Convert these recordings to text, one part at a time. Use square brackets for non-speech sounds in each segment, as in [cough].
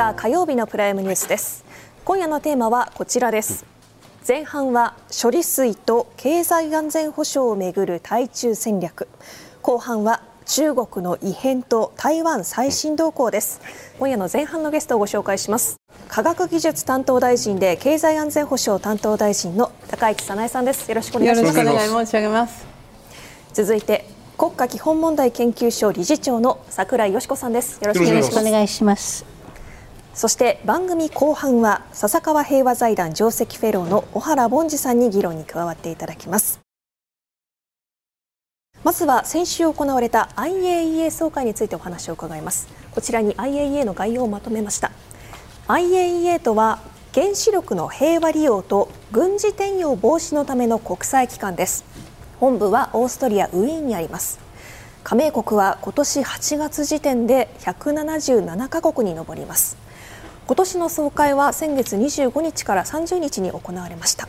10月3日火曜日のプライムニュースです。今夜のテーマはこちらです。前半は処理水と経済安全保障をめぐる対中戦略。後半は中国の異変と台湾最新動向です。今夜の前半のゲストをご紹介します。科学技術担当大臣で経済安全保障担当大臣の高市早苗さんです。よろしくお願いします。よろしくお願い申し上げます。続いて国家基本問題研究所理事長の櫻井よし子さんです。よろしくお願いしますそして番組後半は笹川平和財団上席フェローの小原凡司さんに議論に加わっていただきます。まずは先週行われた IAEA 総会についてお話を伺います。こちらに IAEA の概要をまとめました。IAEA とは原子力の平和利用と軍事転用防止のための国際機関です。本部はオーストリアウィーンにあります。加盟国は今年8月時点で177カ国に上ります。今年の総会は先月25日から30日に行われました。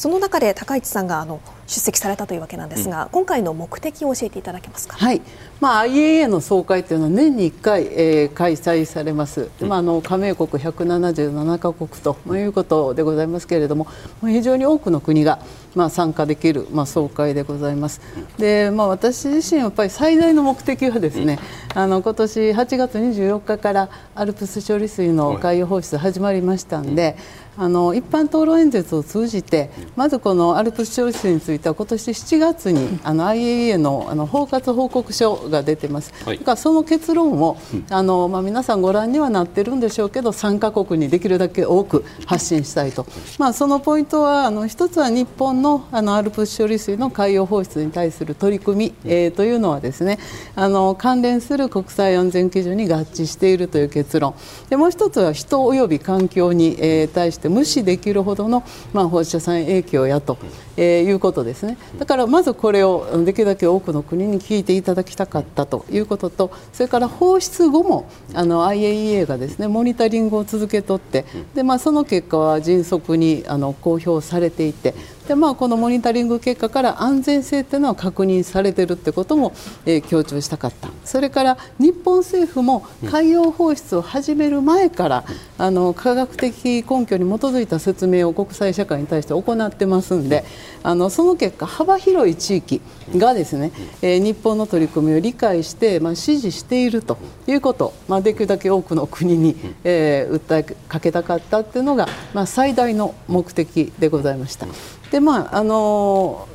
その中で高市さんがあの出席されたというわけなんですが、うん、今回の目的を教えていただけますか？はい、まあ IAEA の総会というのは年に1回、えー、開催されます。うん、まああの加盟国177カ国ということでございますけれども、非常に多くの国がまあ参加できるまあ総会でございます。で、まあ私自身やっぱり最大の目的はですね、あの今年8月24日からアルプス処理水の海洋放出始まりましたんで。あの一般討論演説を通じてまずこのアルプス処理水については今年7月にあの IAEA のあの包括報告書が出てます、はい、だからその結論をあの、まあ、皆さんご覧にはなってるんでしょうけど3カ国にできるだけ多く発信したいと、まあ、そのポイントはあの一つは日本のあのアルプス処理水の海洋放出に対する取り組み、えー、というのはですねあの関連する国際安全基準に合致しているという結論。でもう一つは人及び環境に、えー、対して無視できるほどの、まあ、放射線影響やと、えー、いうことですね。だからまずこれをできるだけ多くの国に聞いていただきたかったということとそれから放出後もあの IAEA がですねモニタリングを続けとってで、まあ、その結果は迅速にあの公表されていてで、まあ、このモニタリング結果から安全性というのは確認されているということも、えー、強調したかった。それから日本政府も海洋放出を始める前から、あの科学的根拠に基づいた説明を国際社会に対して行ってますんであのその結果幅広い地域がですね、えー、日本の取り組みを理解して、まあ、支持しているということ、まあ、できるだけ多くの国に、えー、訴えかけたかったというのが、まあ、最大の目的でございました。でまああの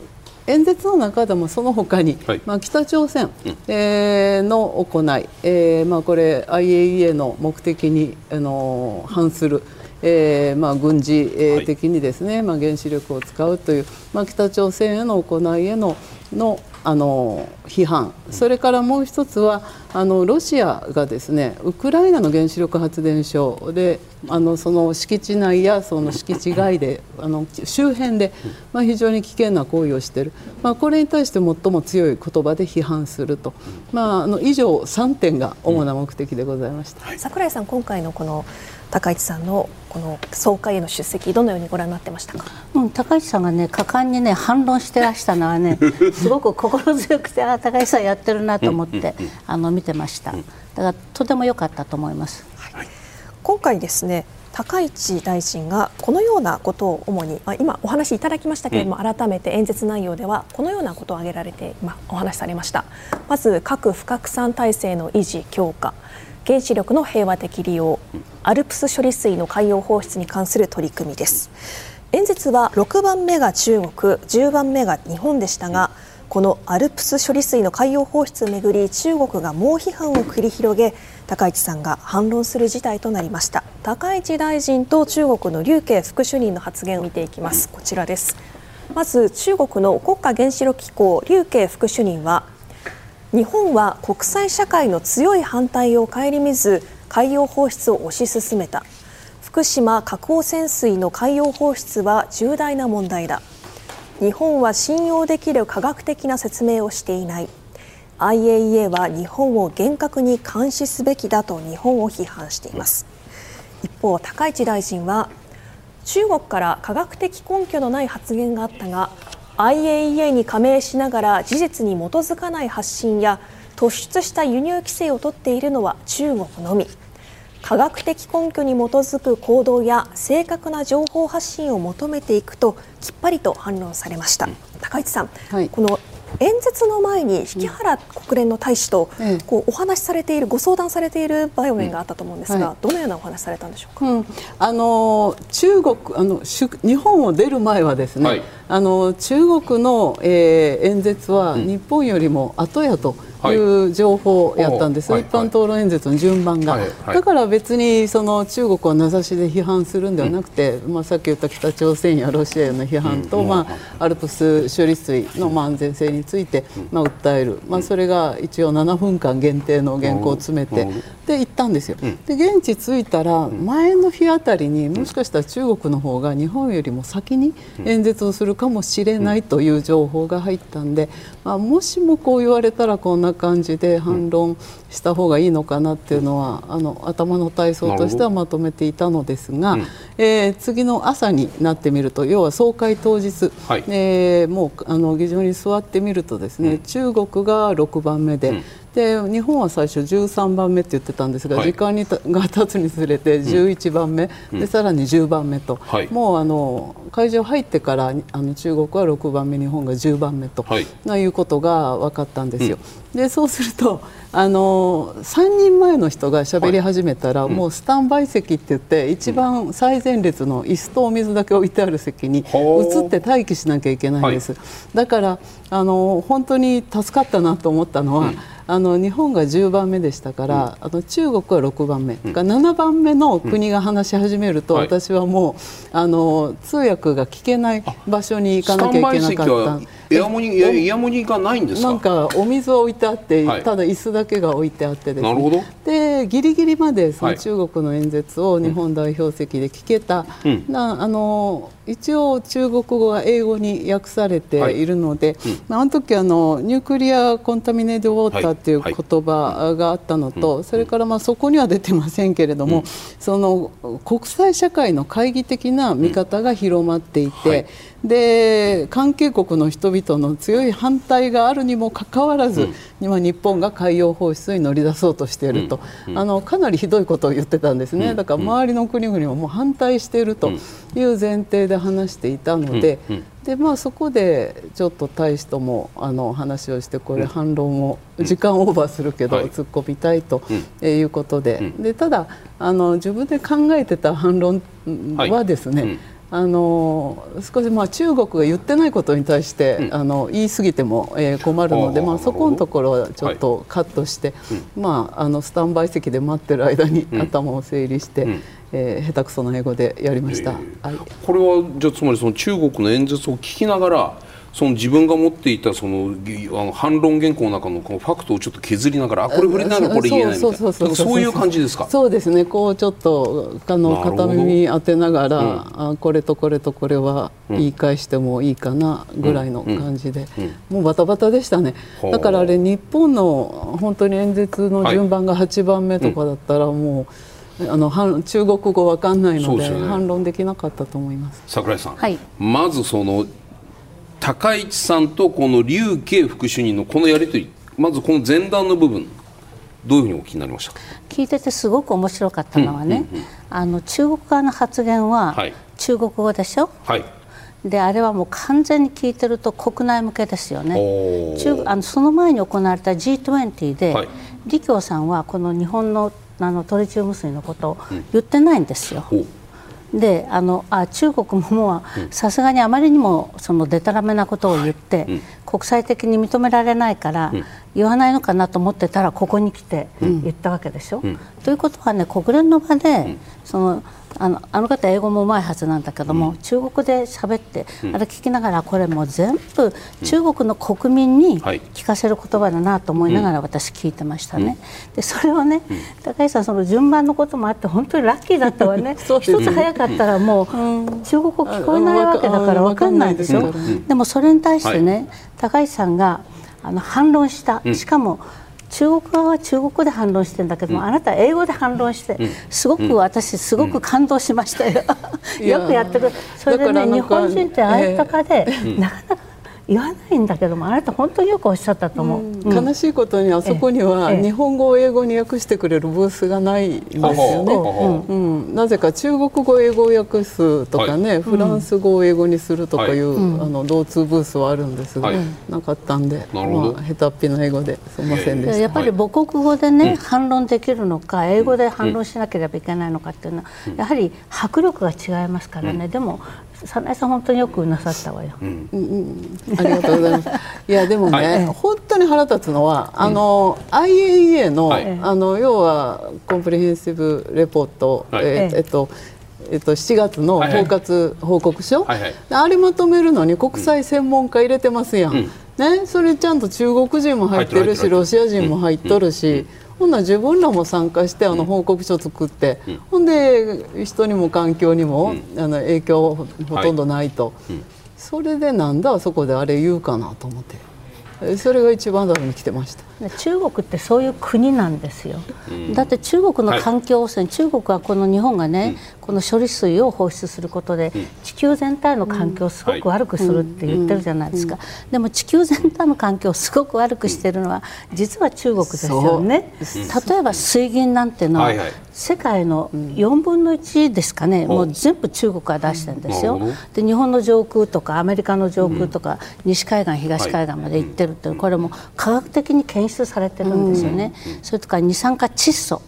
演説の中でもその他に、はい、まあ、北朝鮮、うん、えー、の行い、えーまあ、これ IAEA の目的に、あの反する、えーまあ、軍事、えー、的にですね、はい、まあ、原子力を使うという、まあ、北朝鮮への行いへののあの批判、それからもう一つはあのロシアがですねウクライナの原子力発電所であのその敷地内やその敷地外であの周辺で、まあ、非常に危険な行為をしている、まあ、これに対して最も強い言葉で批判すると、まあ、あの以上3点が主な目的でございました、櫻井さん、今回のこの高市さんのこの総会への出席どのようにご覧になってましたか、うん、高市さんがね果敢にね反論してらしたのはね [laughs] すごく心強くてあ高市さんやってるなと思ってあの見てました。だからとても良かったと思います、はい、今回ですね高市大臣がこのようなことを主に、まあ、今お話しいただきましたけれども、改めて演説内容ではこのようなことを挙げられて今お話しされました。まず核不拡散体制の維持強化原子力の平和的利用アルプス処理水の海洋放出に関する取り組みです。演説は6番目が中国10番目が日本でしたがこのアルプス処理水の海洋放出をめぐり中国が猛批判を繰り広げ高市さんが反論する事態となりました。高市大臣と中国の劉慶副主任の発言を見ていきます。こちらです。まず中国の国家原子力機構劉慶副主任は日本は国際社会の強い反対を顧みず海洋放出を推し進めた。福島核汚染水の海洋放出は重大な問題だ。日本は信用できる科学的な説明をしていない。IAEA は日本を厳格に監視すべきだと日本を批判しています。一方高市大臣は中国から科学的根拠のない発言があったが IAEA に加盟しながら事実に基づかない発信や突出した輸入規制を取っているのは中国のみ。科学的根拠に基づく行動や正確な情報発信を求めていくときっぱりと反論されました、うん、高市さん、はい、この演説の前に引原国連の大使とこうお話しされている、ご相談されている場面があったと思うんですが、どのようなお話されたんでしょうか、うん、あの中国あの日本を出る前はですね、はい、あの中国の、えー、演説は日本よりも後やと。い。う情報やったんです、はい、一般討論演説の順番が、はい。はい、だから別にその中国を名指しで批判するんではなくて、うん、まあ、さっき言った北朝鮮やロシアへの批判と、うん、まあ、アルプス処理水のまあ安全性について、まあ、訴える、まあ、それが一応7分間限定の原稿を詰めて、で行ったんですよ、で現地着いたら前の日あたりにもしかしたら中国の方が日本よりも先に演説をするかもしれないという情報が入ったんで、まあ、もしもこう言われたらこんな感じで反論した方がいいのかなっていうのは、あの頭の体操としてはまとめていたのですが、うん、えー、次の朝になってみると要は総会当日、はい、えー、もうあの議場に座ってみるとですね、うん、中国が6番目で、うんで日本は最初13番目って言ってたんですが、はい、時間にが経つにつれて11番目、うん、でさらに10番目と、はい、もうあの会場入ってからあの中国は6番目日本が10番目と、はい、いうことが分かったんですよ。うん、でそうするとあの3人前の人が喋り始めたら、はい、もうスタンバイ席って言って一番最前列の椅子とお水だけ置いてある席に移って待機しなきゃいけないんです。はい、だからあの本当に助かったなと思ったのは、うんあの日本が10番目でしたから、うん、あの中国は6番目、うん、7番目の国が話し始めると、うん、私はもうあの通訳が聞けない場所に行かなきゃいけなかった。イヤモニイヤモニがないんですなんかお水は置いてあって、はい、ただ椅子だけが置いてあってです、ね、なるほどでギリギリまでその中国の演説を日本代表席で聞けた、うん、なあの一応中国語は英語に訳されてい。るので、はいうん、あの時あのニュークリアコンタミネートウォーターっていう言葉があったのと、それからまあそこには出てませんけれども、その国際社会の懐疑的な見方が広まっていて、で関係国の人々の強い反対があるにもかかわらず、うん、今、日本が海洋放出に乗り出そうとしていると、うん、あのかなりひどいことを言ってたんですね、だから周りの国々ももう反対しているという前提で話していたので。でまあ、そこでちょっと大使ともあの話をしてこれ反論を時間オーバーするけど突っ込みたいということで。でただあの自分で考えてた反論はですね、あの少しまあ中国が言ってないことに対して、うん、あの言い過ぎても、えー、困るので、まあ、そこのところはちょっとカットして、はい、まあ、あのスタンバイ席で待ってる間に頭を整理して、うん、えー、下手くそな英語でやりました、えー。はい、これはじゃつまりその中国の演説を聞きながらその自分が持っていたそのあの反論原稿の中のこのファクトをちょっと削りながらあこれ触れないのこれ言えないみたいな。そういう感じですか？そうですね。こうちょっとあの片耳当てながら、うん、あこれとこれとこれは言い返してもいいかなぐらいの感じで、もうバタバタでしたね。だからあれ日本の本当に演説の順番が8番目とかだったらもう、あの中国語わかんないので、ね、反論できなかったと思います。櫻井さん、はい、まずその高市さんとこの劉慶副主任のこのやり取りまずこの前段の部分どういうふうにお聞きになりました聞いててすごく面白かったのはね、うんうんうん、あの中国側の発言は中国語でしょ、はい、であれはもう完全に聞いてると国内向けですよね。中あのその前に行われた G20 で、はい、李強さんはこの日本のあのトリチウム水のことを言ってないんですよ。う。んであのあ中国ももうさすがにあまりにもそのでたらめなことを言って、国際的に認められないから言わないのかなと思ってたらここに来て言ったわけでしょ？ということはね国連の場でそのあのあの方英語もうまいはずなんだけども、うん、中国で喋って、うん、あれ聞きながらこれもう全部中国の国民に聞かせる言葉だなと思いながら私聞いてましたね。でそれをね、高橋さんその順番のこともあって本当にラッキーだったわね。[laughs] 一つ早かったらもう中国語聞こえないわけだから分かんないでしょ。でもそれに対してね、はい、高橋さんがあの反論した。しかも、中国側は中国語で反論してるんだけども、うん、あなた英語で反論して、すごく私すごく感動しましたよ、[laughs] よくやってくそれでね日本人ってああいったかで、なかなか言わないんだけどもあなた本当によくおっしゃったと思う、うん、悲しいことにあそこには日本語を英語に訳してくれるブースがないんですよね、うん、うん、なぜか中国語英語を訳すとかね、はい、フランス語を英語にするとかいう、はい、あの同通ブースはあるんですが、はい、なかったんで、まあ、下手っぴの英語ですみませんでした。やっぱり母国語でね、反論できるのか英語で反論しなければいけないのかっていうのは、やはり迫力が違いますからね、でも早苗さん本当によくなさったわよ、うん。うん、ありがとうございます。[laughs] いやでもね、はい、本当に腹立つのはあの、うん、IAEA のはい、あの要はコンプレヘンシブレポート、はい、えー、えっとえっと、7月の包括報告書、はい。はい、あれまとめるのに国際専門家入れてますやん、うん、ね、それちゃんと中国人も入ってるしロシア人も入っとるし、ほんなら自分らも参加してあの報告書作って、うん、ほんで人にも環境にも、うん、あの影響ほとんどないと、はい、それでなんだそこであれ言うかなと思って。それが一番だに来てました中国ってそういう国なんですよ、うん、だって中国の環境汚染、はい、中国はこの日本がね、うん、この処理水を放出することで、地球全体の環境をすごく悪くするって言ってるじゃないですか、でも地球全体の環境をすごく悪くしているのは実は中国ですよね。例えば水銀なんてのは、はいはい。世界の4分の1ですかね、うん、もう全部中国が出してるんですよ、で日本の上空とかアメリカの上空とか、西海岸、東海岸まで行ってるってこれも科学的に検出されてるんですよね、それとか二酸化窒素。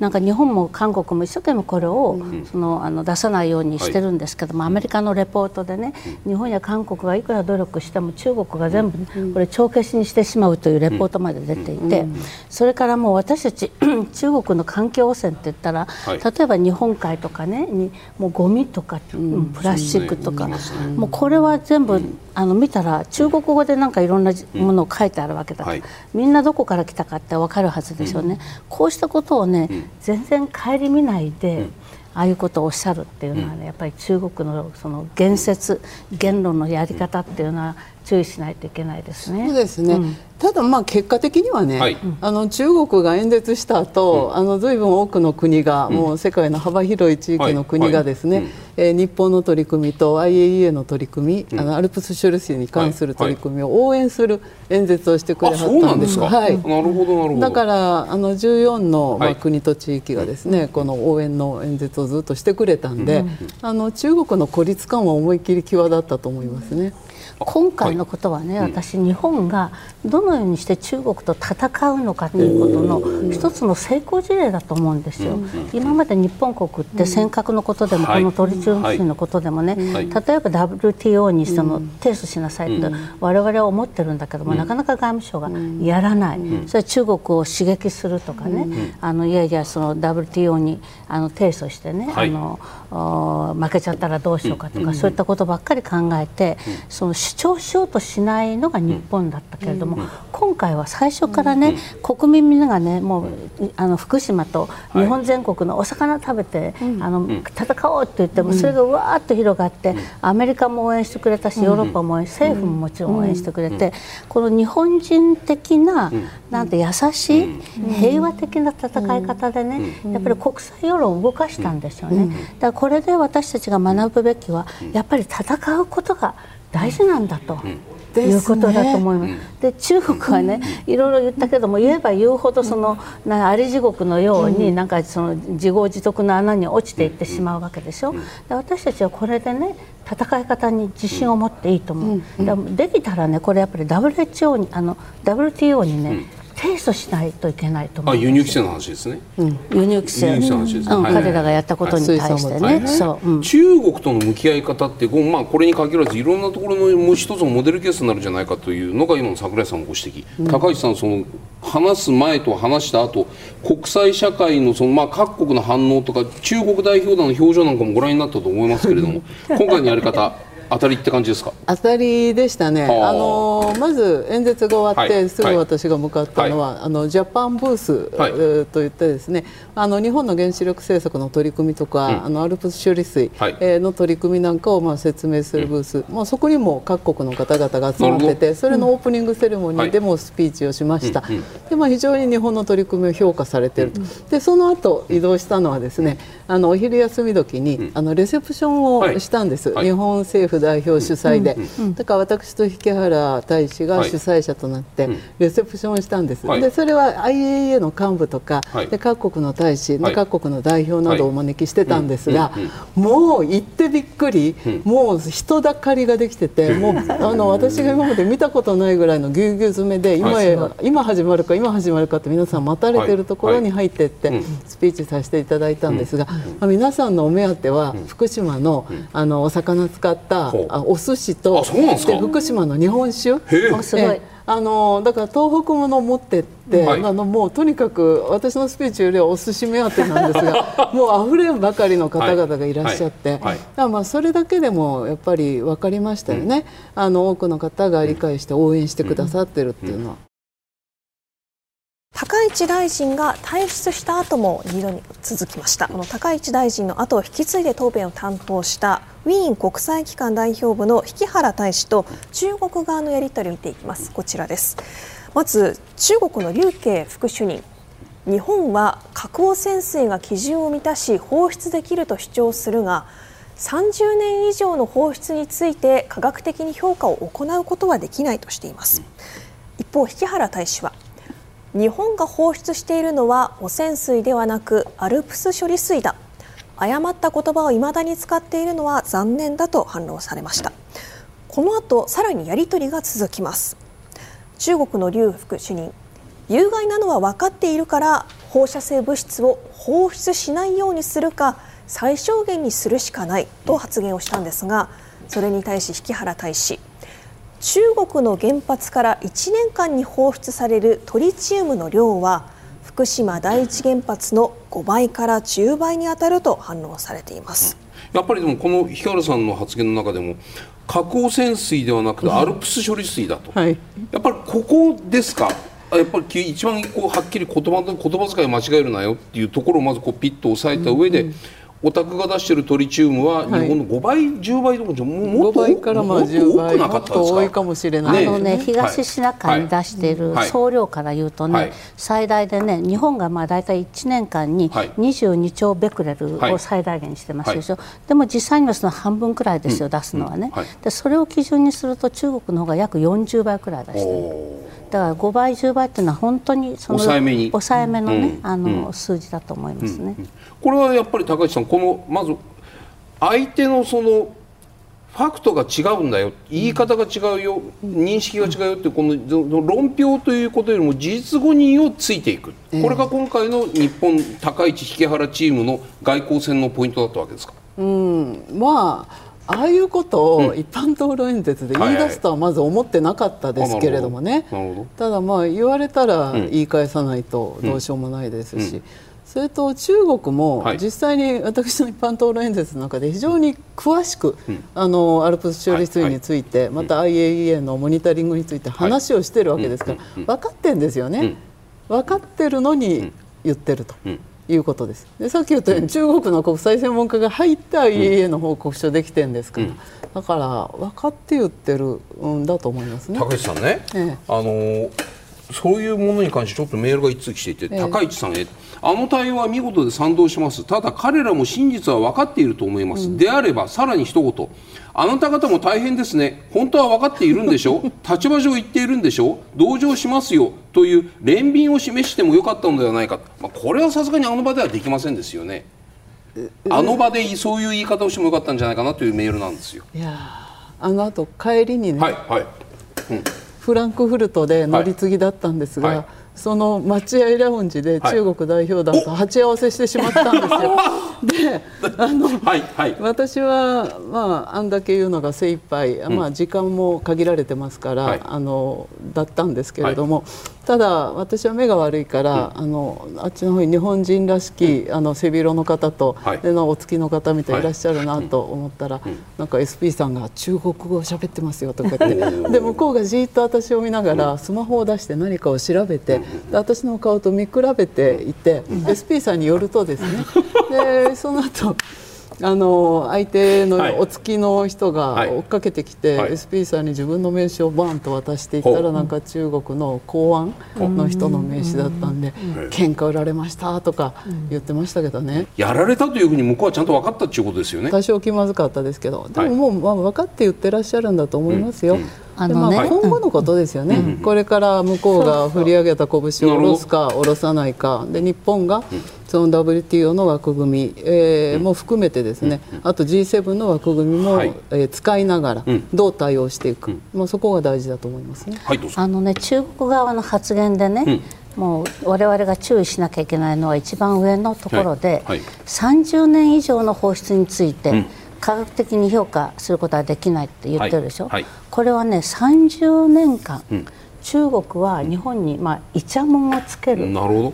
はいなんか日本も韓国も一生懸命これを、そのあの出さないようにしてるんですけども、アメリカのレポートでね、日本や韓国がいくら努力しても中国が全部これ帳消しにしてしまうというレポートまで出ていて、それからもう私たち [clears throat] 中国の環境汚染って言ったら、例えば日本海とかねにもうゴミとか、プラスチックとか、もうこれは全部あの見たら中国語でなんかいろんなものを書いてあるわけだから、みんなどこから来たかって分かるはずですよね。こうしたことをね、全然顧みないで、ああいうことをおっしゃるっていうのはね、やっぱり中国のその言説言論のやり方っていうのは注意しないといけないですね。そうですね。うん、ただまあ結果的にはね、はい、あの中国が演説した後、うん、あの随分多くの国が、うん、もう世界の幅広い地域の国がですね、はい。はい、えー、日本の取り組みと IAEA の取り組み、あのアルプス処理水に関する取り組みを応援する演説をしてくれはったんです。はい。なるほどなるほど。だからあの14のまあ国と地域がですね、この応援の演説をずっとしてくれたんで、あの中国の孤立感は思い切り際立ったと思いますね。今回のことはね、はい、私日本がどのようにして中国と戦うのかということの一つの成功事例だと思うんですよ。今まで日本国って尖閣のことでも、このトリチウム水のことでもね、例えば WTO にその提訴しなさいと我々は思ってるんだけども、なかなか外務省がやらない、それは中国を刺激するとかね、あのいやいやその WTO にあの提訴してね、あの負けちゃったらどうしようかとか、そういったことばっかり考えて、その主張しようとしないのが日本だったけれども、今回は最初からね、国民みんながねもうあの福島と日本全国のお魚食べて、あの戦おうって言ってもそれがわーっと広がってアメリカも応援してくれたしヨーロッパも応援政府ももちろん応援してくれてこの日本人的ななんて優しい平和的な戦い方でねやっぱり国際世論を動かしたんですよね。だからこれで私たちが学ぶべきはやっぱり戦うことが大事なんだと。いうことだと思います。で、中国はね、いろいろ言ったけども、言えば言うほどそのなあり地獄のように、なんかその自業自得の穴に落ちていってしまうわけでしょ。で私たちはこれでね、戦い方に自信を持っていいと思う。できたらね、これやっぱり WHO にあの WTO にね、提訴しないといけないと思うあ輸入規制の話ですね、うん、輸入規制。輸入規制の話です、うん、彼らがやったことに対してね、そう、中国との向き合い方ってまあこれに限らずいろんなところのもう一つのモデルケースになるんじゃないかというのが今の櫻井さんのご指摘、高市さんその話す前と話した後国際社会のそのまあ各国の反応とか中国代表団の表情なんかもご覧になったと思いますけれども [laughs] 今回のやり方当たりって感じですか？当たりでしたね。あ。のまず演説が終わって、はい、すぐ私が向かったのは、はい、あのジャパンブース、はい、といってですねあの日本の原子力政策の取り組みとか、うん、あのアルプス処理水、はい、の取り組みなんかをまあ説明するブース、うん、まあ、そこにも各国の方々が集まっててそれのオープニングセレモニーでもスピーチをしました、でまあ、非常に日本の取り組みを評価されていると、でその後移動したのはですねあのお昼休み時に、あのレセプションをしたんです、日本政府副代表主催で、だから私と引原大使が主催者となってレセプションしたんです、でそれは IAEA の幹部とか、で各国の大使、各国の代表などをお招きしてたんですが、もう行ってびっくり、もう人だかりができてて [laughs] もうあの私が今まで見たことないぐらいのぎゅうぎゅう詰めで今,、今始まるか今始まるかって皆さん待たれてるところに入ってい。ってスピーチさせていただいたんですが、まあ、皆さんのお目当ては福島のあのお魚使ったお寿司とで福島の日本酒。すごい。あのだから東北もの持ってって、はい、あのもうとにかく私のスピーチよりはお寿司目当てなんですが [laughs] もう溢れんばかりの方々がいらっしゃって、はい。はい、まあそれだけでもやっぱり分かりましたよね、うん、あの多くの方が理解して応援してくださってるっていうのは。高市大臣が退出した後も2度に続きました。この高市大臣の後を引き継いで答弁を担当したウィーン国際機関代表部の引原大使と中国側のやり取りを見ていきます。こちらです。まず中国の劉慶副主任。日本は核汚染水が基準を満たし放出できると主張するが30年以上の放出について科学的に評価を行うことはできないとしています。一方引原大使は日本が放出しているのは汚染水ではなくアルプス処理水だ。誤った言葉を未だに使っているのは残念だと反論されました。この後さらにやり取りが続きます。中国の劉副主任。有害なのは分かっているから放射性物質を放出しないようにするか最小限にするしかないと発言をしたんですがそれに対し引原大使。中国の原発から1年間に放出されるトリチウムの量は福島第一原発の5倍から10倍に当たると反論されています、やっぱりでもこの日原さんの発言の中でも核汚染水ではなくてアルプス処理水だと、はい、やっぱりここですか？やっぱり一番こうはっきり言葉言葉遣い間違えるなよっていうところをまずこうピッと押さえた上で、うんうんお宅が出しているトリチウムは日本の5倍、はい、10倍とかもっと倍からまあ10倍もっと多いかもしれない、あのね東シナ海に出してい。る総量から言うとね、はい、最大でね日本がまあ大体1年間に22兆ベクレルを最大限にしてますでしょ、はい、でも実際にはその半分くらいですよ、うん、出すのはね、でそれを基準にすると中国の方が約40倍くらい出してる。だから5倍10倍っていうのは本当にその抑えめに。抑えめのね、うん、あの、うん、数字だと思いますね、うん、これはやっぱり高市さんこのまず相手のそのファクトが違うんだよ。言い方が違うよ。認識が違うよってこの論評ということよりも事実誤認をついていく、これが今回の日本高市引原チームの外交戦のポイントだったわけですか？うん。まあああいうことを一般討論演説で言い出すとはまず思ってなかったですけれどもね、ただまあ言われたら言い返さないとどうしようもないですし、それと中国も実際に私の一般討論演説の中で非常に詳しく、あのアルプス処理水について、また IAEA のモニタリングについて話をしているわけですから、分かってん。ですよね、分かってるのに言ってると。いうことです。でさっき言ったように、中国の国際専門家が入った IAEA の報告書できてるんですから、だから分かって言ってるんだと思いますね。高市さんね、ええ、あのそういうものに関してちょっとメールが一通来ていて、え、高市さんへあの対応は見事で賛同します。ただ彼らも真実は分かっていると思います、うん、であればさらに一言。あなた方も大変ですね。本当は分かっているんでしょう。[laughs] 立場上言っているんでしょう。同情しますよ。という憐憫を示してもよかったのではないか、まあ、これはさすがにあの場ではできませんですよね。あの場でそういう言い方をしてもよかったんじゃないかなというメールなんですよ。いやあの後帰りにね、はいはい。うん、フランクフルトで乗り継ぎだったんですが、はいはいその待合ラウンジで中国代表団と鉢合わせしてしまったんですよ。[laughs] であの、はいはい、私は、まあ、あんだけ言うのが精一杯、うん、まあ、時間も限られてますから、はい、あのだったんですけれども、ただ私は目が悪いから、うん、あのあっちの方に日本人らしき、うん、あの背広の方と、はい、でのお付きの方みたいい。らっしゃるなと思ったら、なんか SP さんが中国語を喋ってますよとか言ってで向こうがじっと私を見ながらスマホを出して何かを調べてで私の顔と見比べていて SP さんによるとですね。[laughs] でその後あの相手のお付きの人が追っかけてきて、はい、SP さんに自分の名刺をバンと渡していったら、なんか中国の公安の人の名刺だったんで、喧嘩売られましたとか言ってましたけどね。やられたというふうに向こうはちゃんと分かったっていうことですよね。多少気まずかったですけど、でももう、まあ、分かって言ってらっしゃるんだと思いますよ。うん。うんあのね、まあ、今後のことですよね、うん、これから向こうが振り上げた拳を下ろすか下ろさないか。で日本がその WTO の枠組み、えー、も含めてですね、あと G7 の枠組みも、はい、えー、使いながらどう対応していく、まあ、そこが大事だと思いますね。はい、あのね中国側の発言でね、もう我々が注意しなきゃいけないのは一番上のところで、はい。はい、30年以上の放出について、うん科学的に評価することはできないって言ってるでしょ、はいはい、これはね30年間、うん、中国は日本に、まあ、イチャモンをつける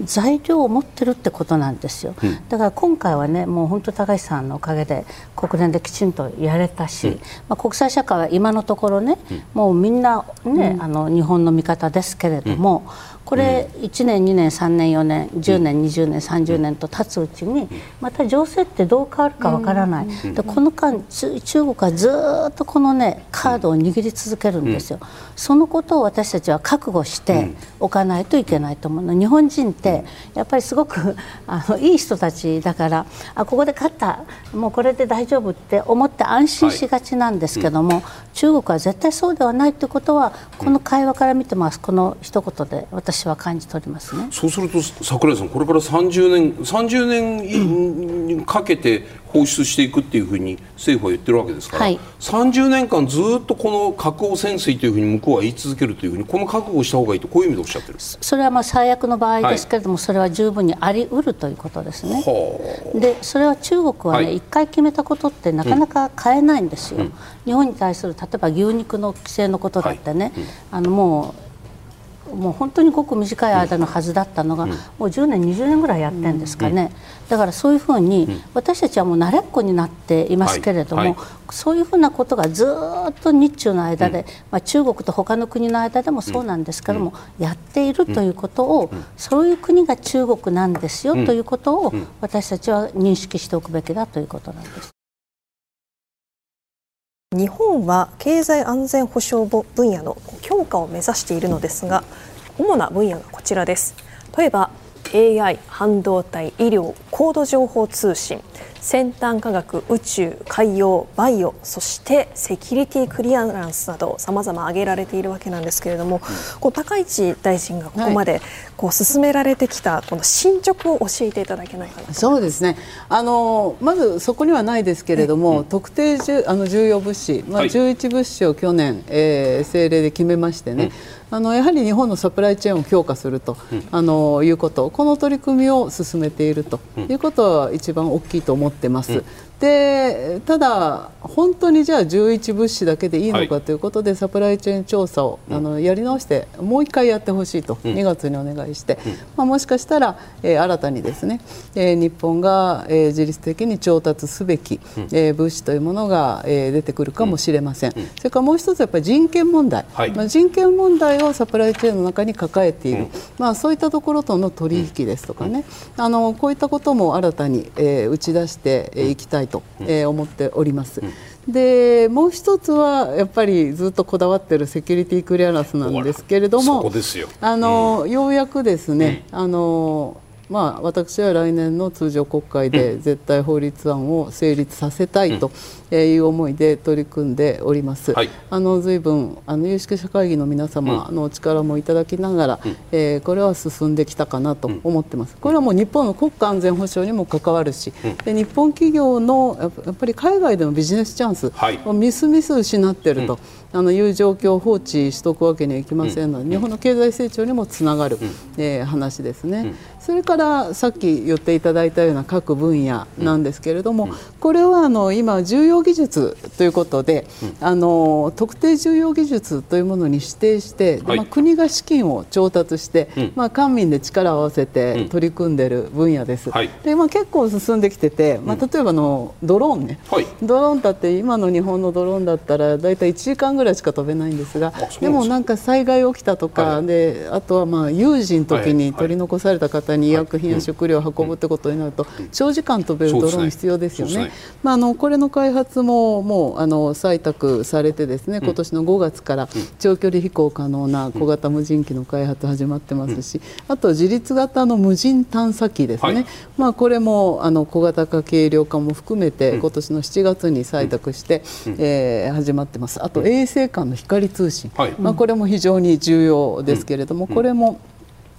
材料を持ってるってことなんですよ、うん、だから今回はねもう本当高橋さんのおかげで国連できちんとやれたし、うん、まあ、国際社会は今のところね、もうみんなね、あの日本の味方ですけれども、これ1年2年3年4年10年20年30年と経つうちにまた情勢ってどう変わるかわからない。でこの間中国はずっとこのねカードを握り続けるんですよ。そのことを私たちは覚悟しておかないといけないと思うの。日本人ってやっぱりすごくあのいい人たちだからあここで勝ったもうこれで大丈夫って思って安心しがちなんですけども、中国は絶対そうではないということはこの会話から見てます。この一言で私は感じ取りますね。そうすると櫻井さんこれから30年30年かけて放出していくっていうふうに政府は言ってるわけですから、はい、30年間ずっとこの核汚染水というふうに向こうは言い続けるというふうにこの覚悟をした方がいいとこういう意味でおっしゃってるそれはまあ最悪の場合ですけれども、はい、それは十分にあり得るということですね。でそれは中国はね、はい、1回決めたことってなかなか変えないんですよ。うん、日本に対する例えば牛肉の規制のことだってね、うん、あのもうもう本当にごく短い間のはずだったのが、もう10年20年ぐらいやってるんですかね、だからそういうふうに、私たちはもう慣れっこになっていますけれども、そういうふうなことがずっと日中の間で、まあ、中国と他の国の間でもそうなんですけども、やっているということを、そういう国が中国なんですよということを私たちは認識しておくべきだということなんです。日本は経済安全保障分野の強化を目指しているのですが主な分野がこちらです。例えば AI 半導体医療高度情報通信先端科学宇宙海洋バイオそしてセキュリティクリアランスなどさまざま挙げられているわけなんですけれども、こう高市大臣がここまでこう進められてきたこの進捗を教えていただけないかなそうですね。あのまずそこにはないですけれども、特定あの重要物資、まあ、11物資を去年、えー、政令で決めましてね、あのやはり日本のサプライチェーンを強化すると、うん、あのいうことこの取り組みを進めているということは一番大きいと思ってます。うんでただ、本当にじゃあ11物資だけでいいのかということで、はい、サプライチェーン調査を、あのやり直してもう1回やってほしいと、うん、2月にお願いして、うん、まあ、もしかしたら、えー、新たにですね、えー、日本が、えー、自律的に調達すべき、うん、えー、物資というものが、えー、出てくるかもしれません、それからもう一つやっぱり人権問題、はい、まあ、人権問題をサプライチェーンの中に抱えている、まあ、そういったところとの取引ですとかね、あのこういったことも新たに、えー、打ち出してい、えー、きたいと、えー、思っております。でもう一つはやっぱりずっとこだわっているセキュリティクリアランスなんですけれどもあの、ようやくですね、あのまあ、私は来年の通常国会で絶対法律案を成立させたいという思いで取り組んでおります。はい、あの随分あの有識者会議の皆様の力もいただきながら、うん、えー、これは進んできたかなと思ってます。これはもう日本の国家安全保障にも関わるし、うん、で日本企業のやっぱり海外でのビジネスチャンスをみすみす失っていると。あのいう状況を放置しておくわけにはいきませんので、日本の経済成長にもつながる、えー、話ですね。それからさっき言っていただいたような各分野なんですけれども、これはあの今重要技術ということで、あの特定重要技術というものに指定して、まあ、国が資金を調達して、まあ、官民で力を合わせて取り組んでいる分野です。でまあ、結構進んできてて、まあ、例えばのドローンね、ドローンだって今の日本のドローンだったら大体1時間ぐらいしか飛べないんですがでもなんか災害起きたとか、はい、であとはまあ有事の時に取り残された方方に医薬品や食料を運ぶってことになると、長時間飛べるドローン必要ですよね。まあ、あのこれの開発ももうあの採択されてですね今年の5月から長距離飛行可能な小型無人機の開発始まってますし、あと自立型の無人探査機ですね、まあ、これもあの小型化軽量化も含めて今年の7月に採択して、えー、始まってます。あと衛星間の光通信、まあ、これも非常に重要ですけれども、これも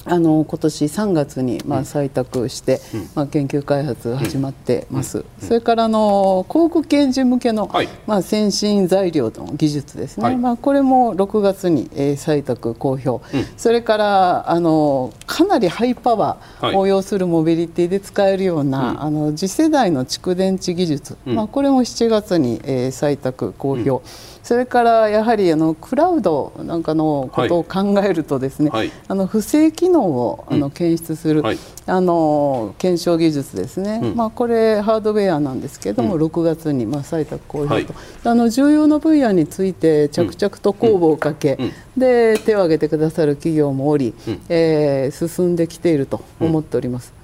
あの今年3月にまあ採択して、うん、まあ、研究開発が始まってます、うん。うん、それからあの航空検事向けの、はい、まあ、先進材料の技術ですね、はい、まあ、これも6月に、えー、採択公表、それからあのかなりハイパワーを要するモビリティで使えるような、あの次世代の蓄電池技術、まあ、これも7月に、えー、採択公表、それからやはりあのクラウドなんかのことを考えるとですね、はい、あの不正機能をあの検出する、うん。はい、あの検証技術ですね、うん、まあ、これハードウェアなんですけれども、うん、6月にまあ採択公表と、はい、あの重要な分野について着々と公募をかけ、で手を挙げてくださる企業もおり、えー、進んできていると思っております。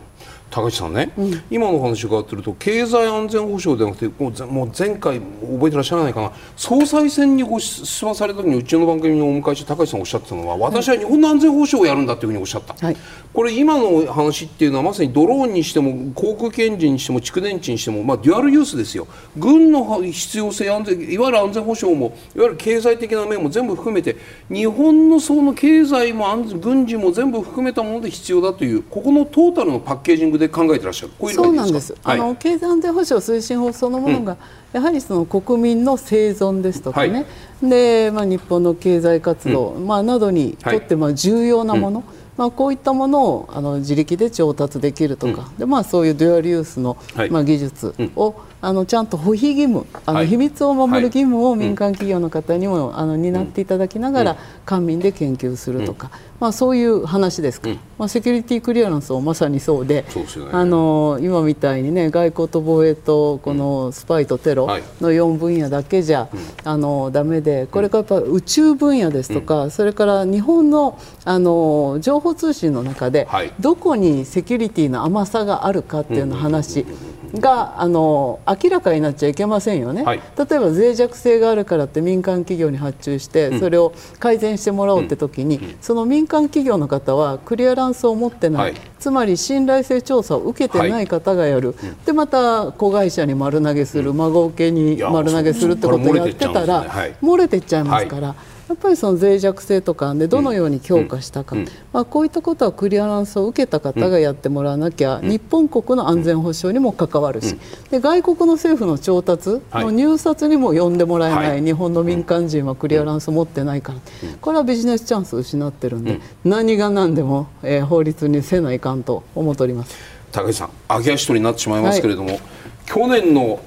高橋さんね、うん、今の話伺ってると経済安全保障ではなくてもう前回覚えてらっしゃらないかな。総裁選にご出馬された時にうちの番組にお迎えして高橋さんおっしゃってたのは私は日本の安全保障をやるんだというふうにおっしゃった、はい、これ今の話っていうのはまさにドローンにしても航空検事にしても蓄電池にしても、まあ、デュアルユースですよ。軍の必要性安全いわゆる安全保障もいわゆる経済的な面も全部含めて日本のその経済も安軍事も全部含めたもので必要だというここのトータルのパッケージングで考えてらっしゃる。そうなんです、はい、あの経済安全保障推進法そのものが、うん、やはりその国民の生存ですとかね、はい、でまあ、日本の経済活動、うん、まあ、などにとってまあ重要なもの、うん。まあ、こういったものをあの自力で調達できるとか、うん、でまあ、そういうデュアルユースの、はい、まあ、技術を、うん、あのちゃんと保秘義務あの、秘密を守る義務を民間企業の方にも、あの担っていただきながら、官民で研究するとか、まあ、そういう話ですか。ら、まあ、セキュリティクリアランスもまさにそうで、ね、あの今みたいにね外交と防衛とこのスパイとテロの4分野だけじゃ、あのダメでこれからやっぱ宇宙分野ですとか、それから日本のあの情報通信の中で、どこにセキュリティの甘さがあるかっていうの話があの明らかになっちゃいけませんよね、はい、例えば脆弱性があるからって民間企業に発注してそれを改善してもらおうって時に、その民間企業の方はクリアランスを持ってない、はい、つまり信頼性調査を受けてない方がやる、でまた子会社に丸投げする、孫請けに丸投げするってことをやってたら漏れてっちゃいますから。やっぱりその脆弱性とかでどのように強化したか、まあ、こういったことはクリアランスを受けた方がやってもらわなきゃ、日本国の安全保障にも関わるし、で外国の政府の調達の入札にも呼んでもらえない、はい、日本の民間人はクリアランスを持ってないから、これはビジネスチャンスを失ってるんで、何が何でも、えー、法律にせないかんと思っております。高橋さん揚げ足取りになってしまいますけれども、はい、去年の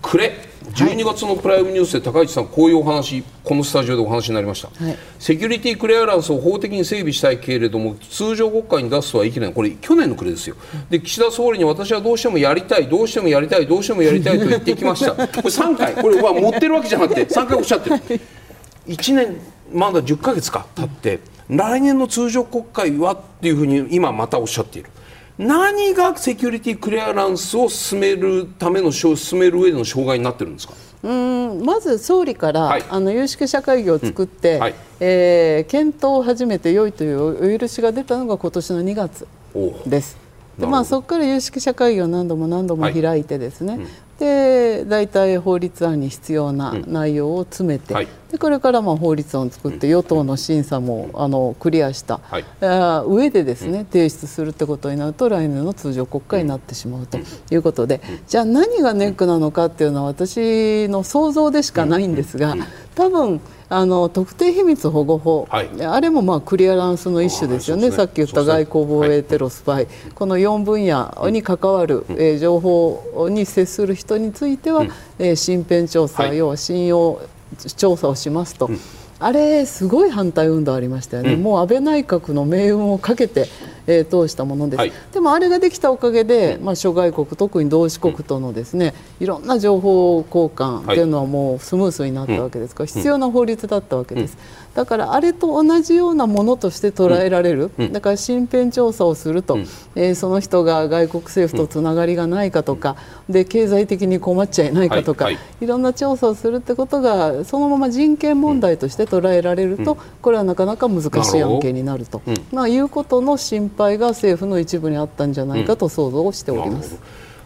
暮れ12月のプライムニュースで高市さんこういうお話このスタジオでお話になりました、はい、セキュリティクリアランスを法的に整備したいけれども通常国会に出すとはいけない。これ去年の暮れですよ。で岸田総理に私はどうしてもやりたいどうしてもやりたいどうしてもやりたいと言ってきました。[laughs] これ3回。これは持ってるわけじゃなくて3回おっしゃってる。1年まだ10か月か経って来年の通常国会はっていうふうに今またおっしゃっている何がセキュリティクリアランスを進めるための進める上での障害になってるんですか？うんまず総理から、はい、あの有識者会議を作って、うん。はい、えー、検討を始めてよいというお許しが出たのが今年の2月です。でまあ、そこから有識者会議を何度も何度も開いてですね、はいうん、で大体法律案に必要な内容を詰めて、うんはい、でこれからまあ法律案を作って与党の審査もあのクリアした、はい、上でですね提出するってことになると来年の通常国会になってしまうということでじゃあ何がネックなのかっていうのは私の想像でしかないんですが多分あの特定秘密保護法、はい、あれもまあクリアランスの一種ですよね、ね。さっき言った外交防衛テロスパイ、はい、この4分野に関わる、うん、えー、情報に接する人については、うん、えー、身辺調査、はい、要は信用調査をしますと。うん。あれすごい反対運動ありましたよね、うん、もう安倍内閣の命運をかけてえー、通したものです、はい、でもあれができたおかげで、まあ、諸外国特に同志国とのですね、いろんな情報交換とい。うのはもうスムースになったわけですから、必要な法律だったわけです。だからあれと同じようなものとして捉えられる、だから身辺調査をすると、えー、その人が外国政府とつながりがないかとか、で経済的に困っちゃいないかとか、はいはい、いろんな調査をするってことがそのまま人権問題として捉えられると、これはなかなか難しい案件になると、まあ、いうことの心配が政府の一部にあったんじゃないかと想像しております。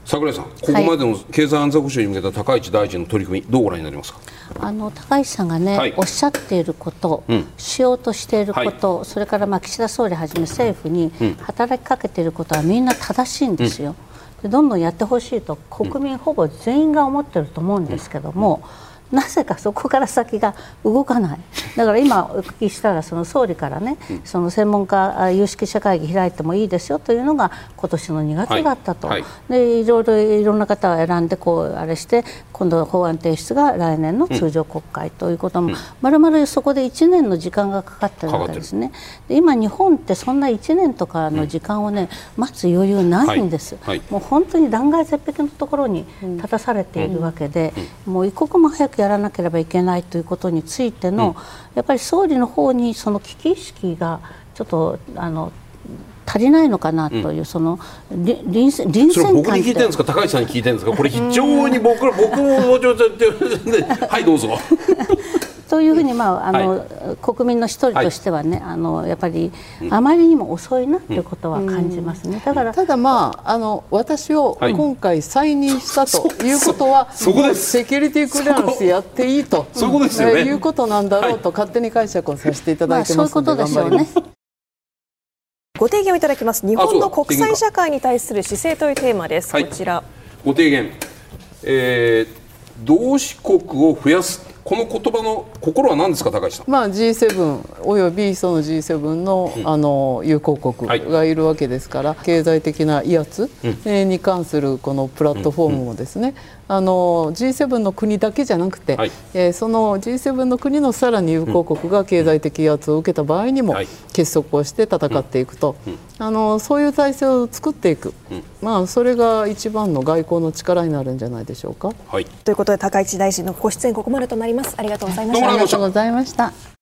櫻井さん、ここまでの経済安全保障に向けた高市大臣の取り組み、どうご覧になりますか？あの高市さんがね、はい、おっしゃっていること、うん、しようとしていること、はい、それからまあ岸田総理はじめ政府に働きかけていることはみんな正しいんですよ。でどんどんやってほしいと国民ほぼ全員が思ってると思うんですけども。うんなぜかそこから先が動かない。だから今お聞きしたらその総理からね、その専門家有識者会議開いてもいいですよというのが今年の2月だったと、はい。はい、でいろいろいろんな方が選んでこうあれして今度は法案提出が来年の通常国会ということも、まるまるそこで1年の時間がかかってるわけですね。で今日本ってそんな1年とかの時間をね、待つ余裕ないんです、はい、もう本当に断崖絶壁のところに立たされているわけで、もう一刻も早くやらなければいけないということについての、うん、やっぱり総理の方にその危機意識がちょっとあの足りないのかなという、うん、その臨臨戦僕に聞いてるんですか？高市さんに聞いてるんですか？これ非常に僕ら [laughs] 僕ももうちょっとはいどうぞというふうに、まああの、はい、国民の一人としてはね、はい、あのやっぱりあまりにも遅いなということは感じますね。だからただまああの私を今回再任したということは、そこです。セキュリティクリアランスやっていいと。そこですよね、いうことなんだろうと勝手に解釈をさせていただいてますので、まあ、そういうことでしょうね。ご提言をいただきます。日本の国際社会に対する姿勢というテーマです、こちら。ご提言、えー、同志国を増やすこの言葉の心は何ですか高橋さん、まあ、G7 およびその G7 の,、あの友好国がいるわけですから、はい、経済的な威圧、に関するこのプラットフォームもですね、あの G7 の国だけじゃなくて、はい、えー、その G7 の国のさらに友好国が経済的威圧を受けた場合にも結束をして戦っていくと、あのそういう体制を作っていく、まあ、それが一番の外交の力になるんじゃないでしょうか。はい、ということで高市大臣のご出演ここまでとなります。ありがとうございました。ありがとうございました。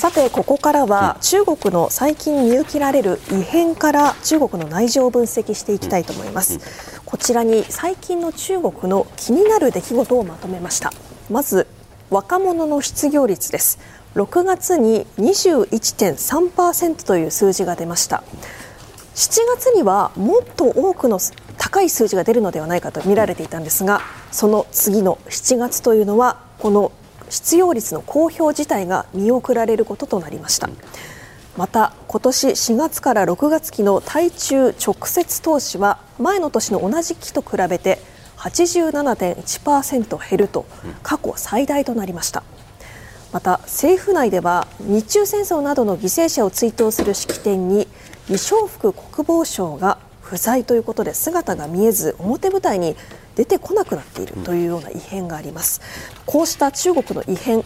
さてここからは中国の最近見受けられる異変から中国の内情を分析していきたいと思います。こちらに最近の中国の気になる出来事をまとめました。まず若者の失業率です。6月に21.3%という数字が出ました。7月にはもっと多くの高い数字が出るのではないかと見られていたんですがその次の7月というのはこの失業率の公表自体が見送られることとなりました。また今年4月から6月期の対中直接投資は前の年の同じ期と比べて87.1%減ると過去最大となりました。また政府内では日中戦争などの犠牲者を追悼する式典に李尚福国防相が不在ということで姿が見えず表舞台に出てこなくなっているというような異変があります。こうした中国の異変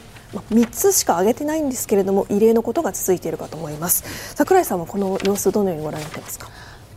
3つしか挙げてないんですけれども異例のことが続いているかと思います。櫻井さんはこの様子どのようにご覧になってますか？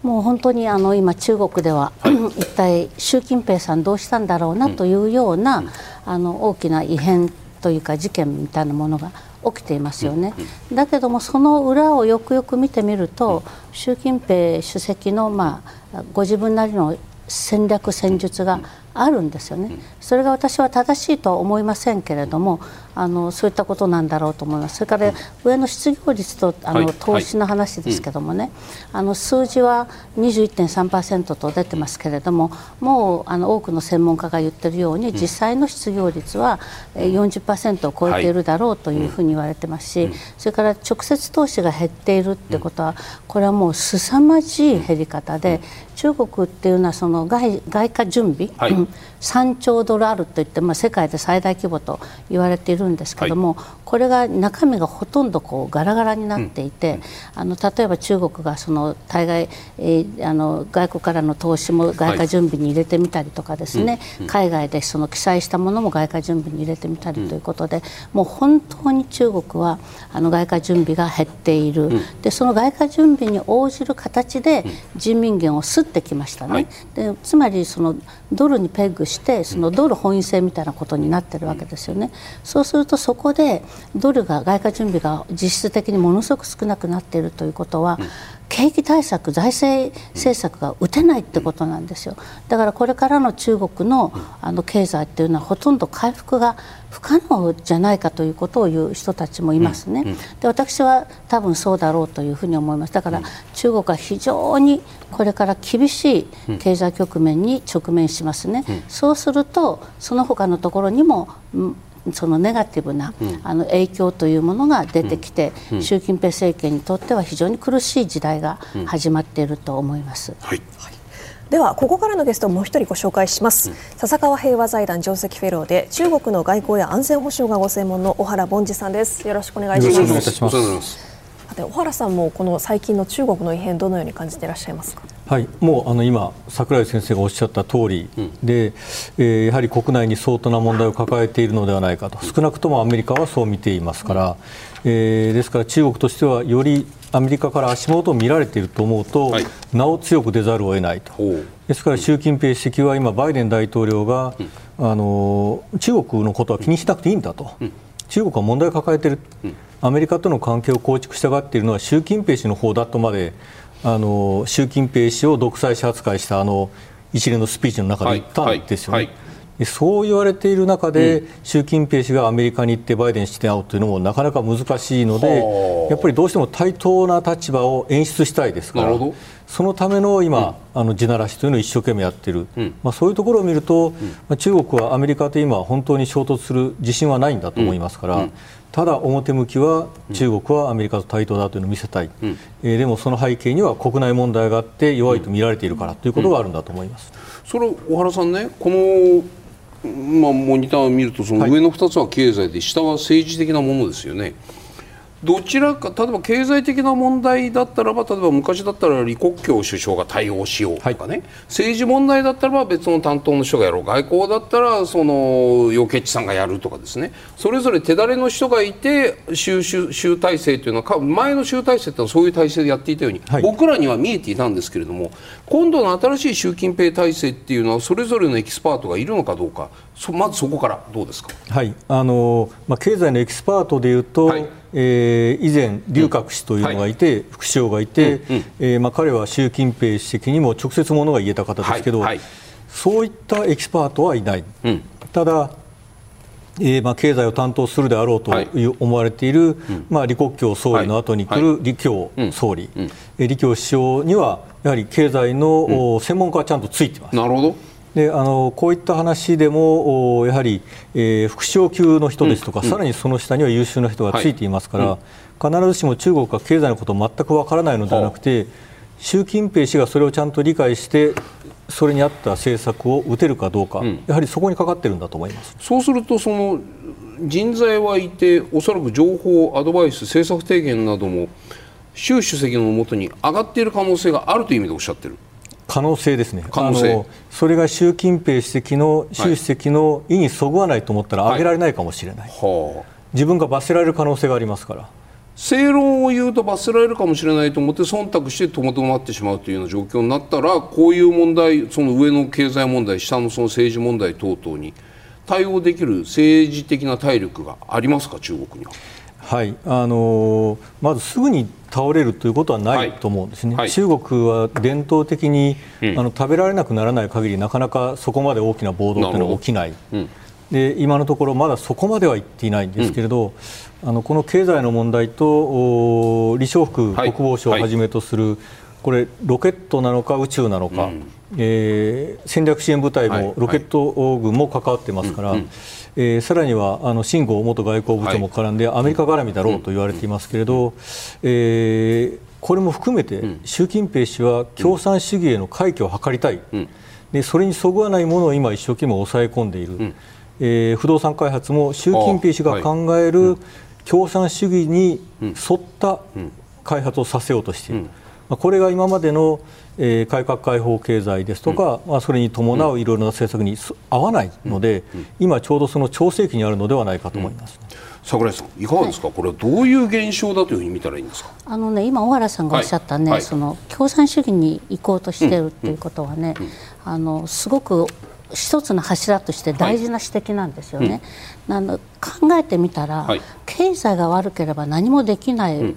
もう本当にあの今、中国では、[clears throat] 一体習近平さんどうしたんだろうなというような、あの大きな異変というか事件みたいなものが起きていますよね、だけどもその裏をよくよく見てみると習近平主席の、まあ、ご自分なりの戦略戦術があるんですよね、それが私は正しいとは思いませんけれどもあのそういったことなんだろうと思います。それから上の失業率とあの、投資の話ですけどもね、あの数字は21.3%と出てますけれどももうあの多くの専門家が言ってるように実際の失業率は40%を超えているだろうというふうに言われてますし、それから直接投資が減っているってことはこれはもう凄まじい減り方で中国っていうのはその外外貨準備、はい。3兆ドルあるといって、まあ、世界で最大規模と言われているんですけども、はい、これが中身がほとんどこうガラガラになっていて、うん、あの例えば中国がその対外、えー、あの外国からの投資も外貨準備に入れてみたりとかですね、はい、海外でその記載したものも外貨準備に入れてみたりということで、うん、もう本当に中国はあの外貨準備が減っている、うん、でその外貨準備に応じる形で人民元を吸ってきましたね。はい、でつまりそのドルにペッグしてそのドル本位制みたいなことになってるわけですよね。そうするとそこでドルが外貨準備が実質的にものすごく少なくなっているということは、景気対策、財政政策が打てないってことなんですよ。だからこれからの中国のあの経済っていうのはほとんど回復が不可能じゃないかということを言う人たちもいますね。で私は多分そうだろうというふうに思います。だから中国は非常にこれから厳しい経済局面に直面しますね。そうするとその他のところにもそのネガティブな、あの影響というものが出てきて、習近平政権にとっては非常に苦しい時代が始まっていると思います。はい。ではここからのゲストをもう一人ご紹介します、うん、笹川平和財団上席フェローで中国の外交や安全保障がご専門の小原凡司さんです。よろしくお願いします。で小原さんもこの最近の中国の異変どのように感じていらっしゃいますか？はい、もうあの今櫻井先生がおっしゃった通りで、うん、えー、やはり国内に相当な問題を抱えているのではないかと。少なくともアメリカはそう見ていますから、えー、ですから中国としてはよりアメリカから足元を見られていると思うと、はい、なお強く出ざるを得ないと。ですから習近平主席は今バイデン大統領が、うん、あの中国のことは気にしなくていいんだと、うん、中国は問題を抱えている。アメリカとの関係を構築したがっているのは習近平氏の方だとまであの習近平氏を独裁者扱いしたあの一連のスピーチの中で言ったんですよね。はい。はいはい、そう言われている中で、うん、習近平氏がアメリカに行ってバイデン氏に会うというのもなかなか難しいのでやっぱりどうしても対等な立場を演出したいですからそのための今、うん、あの地ならしというのを一生懸命やっている、うん、まあ、そういうところを見ると、まあ、中国はアメリカと今本当に衝突する自信はないんだと思いますから。ただ表向きは中国はアメリカと対等だというのを見せたい、うん、えー、でもその背景には国内問題があって弱いと見られているからということがあるんだと思います、それ小原さんねこのまあ、モニターを見るとその上の2つは経済で下は政治的なものですよね。どちらか例えば経済的な問題だったらば例えば昔だったら李克強首相が対応しようとかね、はい、政治問題だったらば別の担当の人がやろう。外交だったらその楊潔チさんがやるとかですね。それぞれ手だれの人がいて習習体制というのは前の習体制ってのはそういう体制でやっていたように、はい、僕らには見えていたんですけれども今度の新しい習近平体制っていうのはそれぞれのエキスパートがいるのかどうか。まずそこからどうですか？はい。あのまあ、経済のエキスパートでいうと、はいえー、以前、劉鶴氏というのがいて、うん。はい、副首相がいて、うんうん、えー、まあ、彼は習近平主席にも直接ものが言えた方ですけど、はい。はい、そういったエキスパートはいない、うん、ただ、えーまあ、経済を担当するであろうとい。う、思われている、まあ、李克強総理の後に来る李強総理、うん、李強首相にはやはり経済の、専門家はちゃんとついてます。なるほどであのこういった話でもやはり、えー、副首相級の人ですとか、うん、さらにその下には優秀な人がついていますから、はいうん、必ずしも中国が経済のことを全くわからないのではなくて、習近平氏がそれをちゃんと理解してそれに合った政策を打てるかどうか、うん、やはりそこにかかってるんだと思います。そうするとその人材はいておそらく情報アドバイス政策提言なども習主席のもとに上がっている可能性があるという意味でおっしゃってる可能性ですね。あのそれが習近平主席の習主席の意にそぐわないと思ったら上げられないかもしれない、はい、自分が罰せられる可能性がありますから。正論を言うと罰せられるかもしれないと思って忖度して戸惑ってしまうというような状況になったらこういう問題その上の経済問題下のその政治問題等々に対応できる政治的な体力がありますか中国には。はい。あのー、まずすぐに倒れるということはないと思うんですね、はい。はい、中国は伝統的に、うん、あの食べられなくならない限りなかなかそこまで大きな暴動というのは起きない、うん、で今のところまだそこまでは言っていないんですけれど、うん、あのこの経済の問題と李尚福国防相をはじめとする、はい、これロケットなのか宇宙なのか、うん、えー、戦略支援部隊もロケット軍も関わってますから。えー、さらにはあの秦剛元外交部長も絡んで、アメリカ絡みだろうと言われていますけれど、えー、これも含めて習近平氏は共産主義への回帰を図りたい、でそれにそぐわないものを今、一生懸命抑え込んでいる、えー、不動産開発も習近平氏が考える共産主義に沿った開発をさせようとしている。まあ、これが今までの、えー、改革開放経済ですとか、うん、まあ、それに伴ういろいろな政策に合わないので、うん。うん、今ちょうどその調整期にあるのではないかと思います、櫻井さんいかがですか、はい、これはどういう現象だというふうに見たらいいんですか？あのね今小原さんがおっしゃったね、はい、その共産主義に行こうとしてるっていうことはね、あのすごく一つの柱として大事な指摘なんですよね。はい。うん、考えてみたら、はい、経済が悪ければ何もできない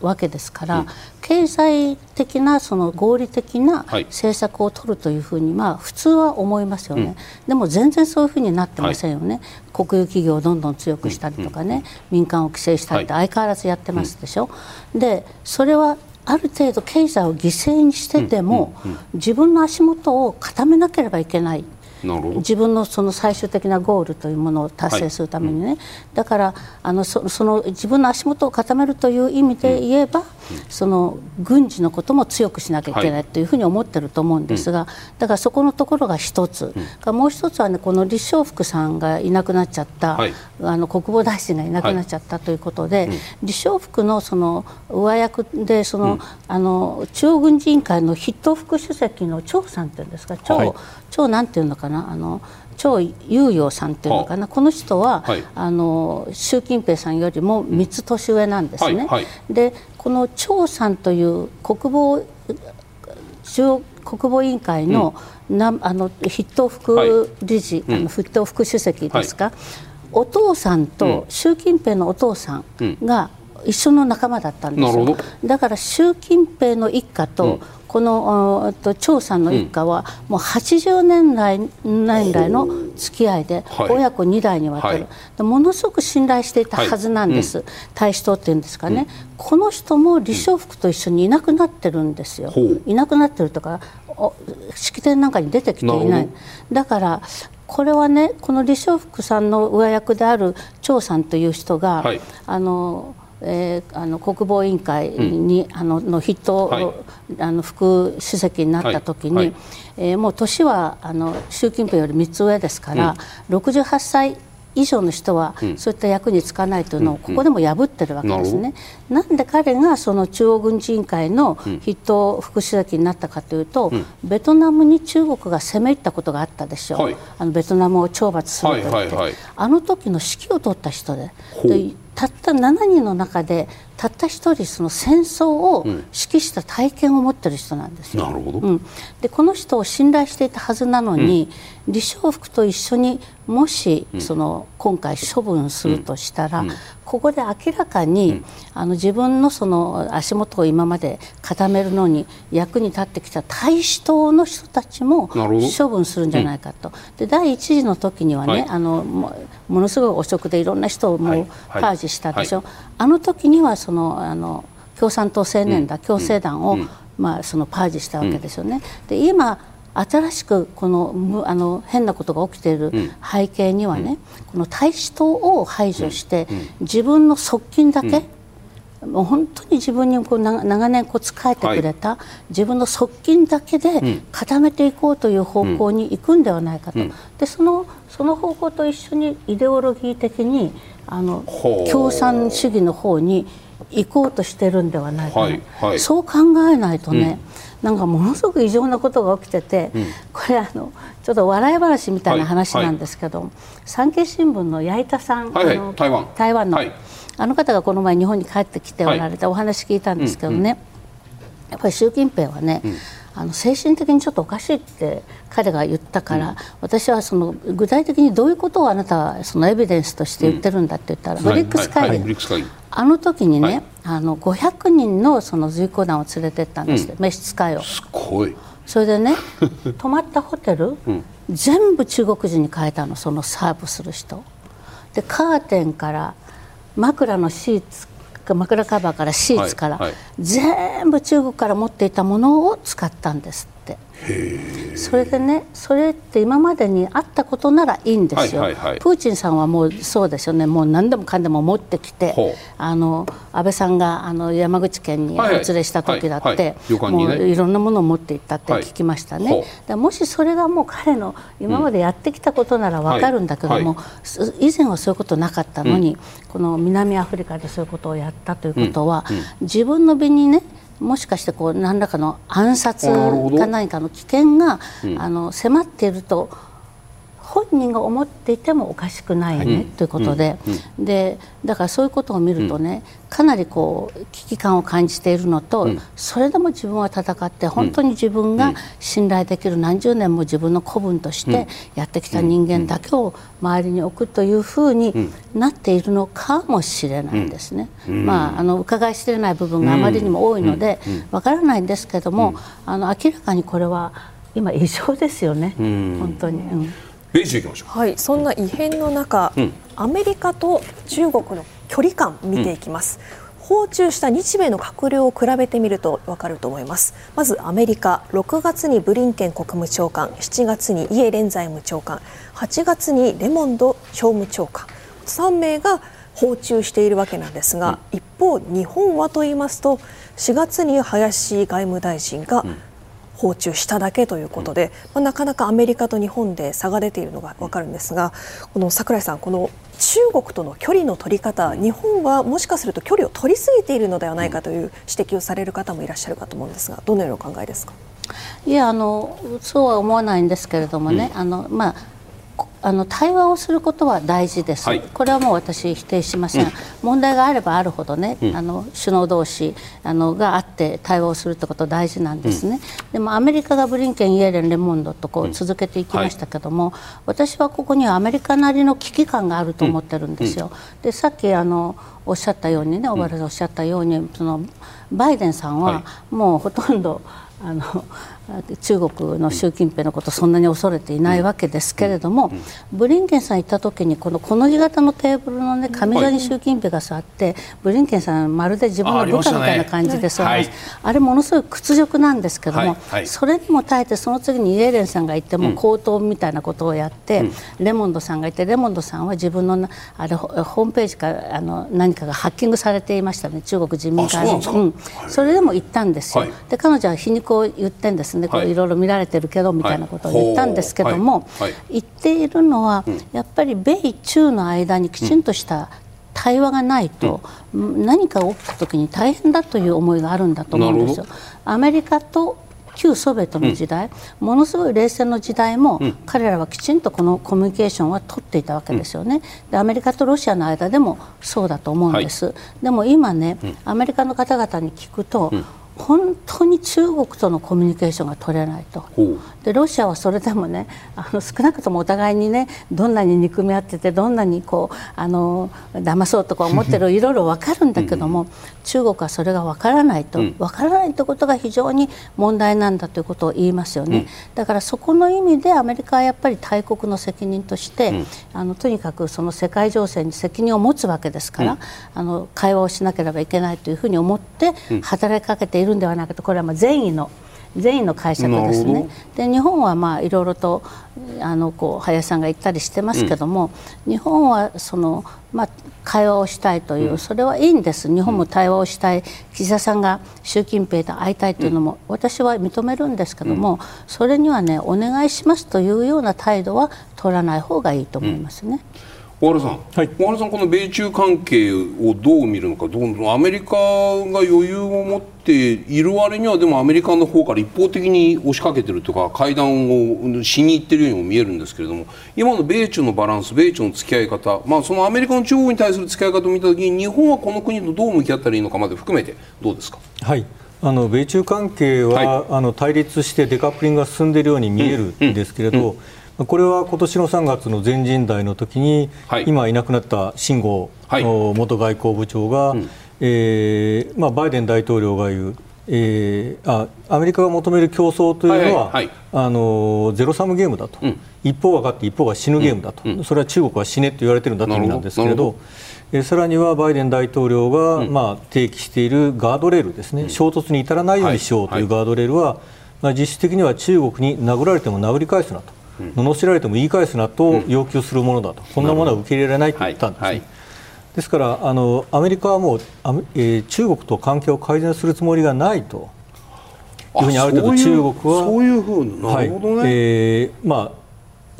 わけですから、うん、経済的なその合理的な政策を取るというふうに、まあ、普通は思いますよね、うん、でも全然そういうふうになってませんよね、はい、国有企業をどんどん強くしたりとかね、民間を規制したりって相変わらずやってますでしょ。でそれはある程度経済を犠牲にしてでも、自分の足元を固めなければいけない自分のその最終的なゴールというものを達成するためにね、はい。うん、だからあのそその自分の足元を固めるという意味で言えば、うん、その軍事のことも強くしなきゃいけないというふうに思ってると思うんですが、だからそこのところが一つ、うん、もう一つはねこの李承福さんがいなくなっちゃった、はい、あの国防大臣がいなくなっちゃったということで、はい、李承福のその上役でその、あの中央軍事委員会の筆頭副主席の張さんっていうんですか張、張なんていうのかな？あの張裕洋さんっていうのかな、この人は、はい、あの習近平さんよりも3つ年上なんですね。はいはい、でこの張さんという国防中国防委員会の,、なあの筆頭副理事、あの筆頭副主席ですか、お父さんと習近平のお父さんが一緒の仲間だったんですよ。だから習近平の一家と、この張さんの一家はもう80年代年代の付き合いで親子2代にわたる、はい、ものすごく信頼していたはずなんです、大使党っていうんですかね、うん、この人も李承福と一緒にいなくなってるんですよ、うん、いなくなってるとか式典なんかに出てきていない。だからこれはねこの李承福さんの上役である張さんという人が、はい、あのえー、あの国防委員会に、うん、あのの筆頭、はい、あの副主席になった時に、はい。はい、えー、もう年はあの習近平より3つ上ですから、うん、68歳以上の人はそういった役に就かないというのをここでも破ってるわけですね。うん、なんで彼がその中央軍事委員会の筆頭副主席になったかというと、うん、ベトナムに中国が攻め入ったことがあったでしょう、はい、あのベトナムを懲罰すると言って、はいはいはい、あの時の指揮を取った人ででたった7人の中でたった一人その戦争を指揮した体験を持ってる人なんですよ。なるほど、うん、でこの人を信頼していたはずなのに、うん、李承福と一緒にもし、その今回処分するとしたら、ここで明らかに、あの自分のその足元を今まで固めるのに役に立ってきた大使党の人たちも処分するんじゃないかと。で第一次の時にはね、はい、あのものすごい汚職でいろんな人をもうパージしたでしょ。はいはい、あの時にはそのあの共産党青年団、共青団を、まあ、そのパージしたわけですよね。で今新しくこのあの変なことが起きている背景にはね、うん、この大使党を排除して、うん、自分の側近だけ、うん、もう本当に自分にこう長年こう仕えてくれた、はい、自分の側近だけで固めていこうという方向に行くんではないかと、でそのその方向と一緒にイデオロギー的にあの共産主義の方に行こうとしてるんではないか、はいはい、そう考えないとね、なんかものすごく異常なことが起きてて、うん、これあのちょっと笑い話みたいな話なんですけど、はいはい、産経新聞の矢板さん、はいはい、台湾。台湾の、はい、あの方がこの前日本に帰ってきておられて、お話聞いたんですけどね、うんうん、やっぱり習近平はね、うんあの精神的にちょっとおかしいって彼が言ったから、うん、私はその具体的にどういうことをあなたはそのエビデンスとして言ってるんだって言ったら、うん、ブリックス会議、あの時にね、はい、あの500人のその随行団を連れてったんです、うん、召使いを。すごい。それでね [laughs] 泊まったホテル、うん、全部中国人に変えたのそのサーブする人。でカーテンから枕のシーツ枕カバーからシーツから、全部中国から持っていたものを使ったんです。それでねそれって今までにあったことならいいんですよ、はいはいはい、プーチンさんはもうそうですよね。もう何でもかんでも持ってきてあの安倍さんがあの山口県にお連れした時だって、はいはい。はい、もういろんなものを持っていったって聞きましたね、もしそれがもう彼の今までやってきたことなら分かるんだけども、以前はそういうことなかったのに、この南アフリカでそういうことをやったということは、自分の身にねもしかしてこう何らかの暗殺か何かの危険が、あの迫っていると本人が思っていてもおかしくないね、ということで,、でだからそういうことを見るとね、かなりこう危機感を感じているのと、それでも自分は戦って本当に自分が信頼できる何十年も自分の子分としてやってきた人間だけを周りに置くというふうになっているのかもしれないですね。まあ、あの伺い知れない部分があまりにも多いのでわからないんですけども、あの明らかにこれは今異常ですよね、本当に。うん米中いきましょう。はいそんな異変の中、うん、アメリカと中国の距離感見ていきます、うん、訪中した日米の閣僚を比べてみると分かると思います。まずアメリカ6月にブリンケン国務長官7月にイエレン財務長官8月にレモンド商務長官。3名が訪中しているわけなんですが、うん、一方日本はと言いますと4月に林外務大臣が訪中しただけということで、まあ、なかなかアメリカと日本で差が出ているのが分かるんですがこの櫻井さんこの中国との距離の取り方日本はもしかすると距離を取りすぎているのではないかという指摘をされる方もいらっしゃるかと思うんですがどのようなお考えですか？いやあのそうは思わないんですけれどもね、うん、あのまああの対話をすることは大事です、はい、これはもう私、否定しません、うん、問題があればあるほどね、うん、あの首脳同士あのがあって対話をするってこと大事なんですね、うん、でもアメリカがブリンケン、イエレン、レモンドとこう続けていきましたけども、はい、私はここにはアメリカなりの危機感があると思ってるんですよ。でさっきあのおっしゃったようにね小原さんおっしゃったように、そのバイデンさんはもうほとんど、あの中国の習近平のことをそんなに恐れていないわけですけれども、ブリンケンさん行った時にこのこの字型のテーブルの、ね、上座に習近平が座って、ブリンケンさんまるで自分の部下みたいな感じで座ります、あれものすごい屈辱なんですけども、それにも耐えてその次にイエレンさんがいても口頭みたいなことをやって、レモンドさんがいてレモンドさんは自分のあれホームページからあの何かがハッキングされていましたね。中国人民会議、うん、それでも言ったんですよ。で彼女は皮肉を言ってんですね、こういろいろ見られてるけどみたいなことを言ったんですけども、言っているのは、やっぱり米中の間にきちんとした対話がないと、何か起きた時に大変だという思いがあるんだと思うんですよ。アメリカと旧ソビエトの時代、うん、ものすごい冷戦の時代も、うん、彼らはきちんとこのコミュニケーションは取っていたわけですよね、でアメリカとロシアの間でもそうだと思うんです、はい、でも今ね、アメリカの方々に聞くと、本当に中国とのコミュニケーションが取れないと。でロシアはそれでもね [laughs] あの少なくともお互いにねどんなに憎み合っててどんなにこうあの騙そうとか思ってる [laughs] いろいろ分かるんだけども、中国はそれが分からないと、分からないということが非常に問題なんだということを言いますよね、だからそこの意味でアメリカはやっぱり大国の責任として、あのとにかくその世界情勢に責任を持つわけですから、あの会話をしなければいけないというふうに思って働きかけているんではないかとこれはまあ善意の善意の解釈ですね。で日本はまあいろいろとあのこう林さんが言ったりしてますけども、うん、日本はそのまあ会話をしたいという、うん、それはいいんです。日本も対話をしたい、岸田さんが習近平と会いたいというのも、私は認めるんですけども、それにはねお願いしますというような態度は取らない方がいいと思いますね。小原さん、はい、小原さん、この米中関係をどう見るのか、どうアメリカが余裕を持っている割には、でもアメリカの方から一方的に押しかけてるとか、会談をしに行ってるようにも見えるんですけれども、今の米中のバランス、米中の付き合い方、まあ、そのアメリカの中国に対する付き合い方を見たときに、日本はこの国とどう向き合ったらいいのかまで含めて、どうですか？はい。あの米中関係は、はい、あの対立してデカップリングが進んでいるように見えるんですけれど、うんうんこれは今年の3月の全人代の時に、はい、今いなくなった秦剛元外交部長が、うん、えー、まあ、バイデン大統領が言う、えー、あアメリカが求める競争というのは、はいはい、あのゼロサムゲームだと、うん、一方が勝って一方が死ぬゲームだと、うん、それは中国は死ねと言われているんだという意味なんですけれど。えさらにはバイデン大統領が、まあ、提起しているガードレールですね、衝突に至らないようにしようというガードレールは、まあ、実質的には中国に殴られても殴り返すなと、罵られても言い返すなと要求するものだと、こんなものは受け入れられないと言ったんですね。はい。はい。ですからあのアメリカはもうあ、えー、中国と関係を改善するつもりがないと。いうふうにある程度中国はそういうふうなるほどね、はい、えー、まあ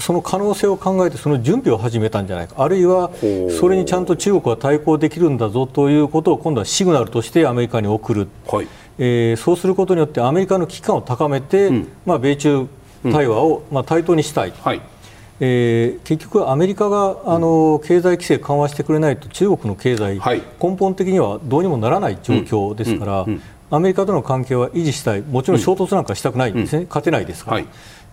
その可能性を考えてその準備を始めたんじゃないか。あるいはそれにちゃんと中国は対抗できるんだぞということを今度はシグナルとしてアメリカに送る、はい、えー、そうすることによってアメリカの危機感を高めて、うん、まあ、米中対話を、まあ、対等にしたい、はい、えー、結局、アメリカがあの経済規制緩和してくれないと中国の経済、はい、根本的にはどうにもならない状況ですから、アメリカとの関係は維持したい、もちろん衝突なんかしたくない。ん。ですね、勝てないですから。はい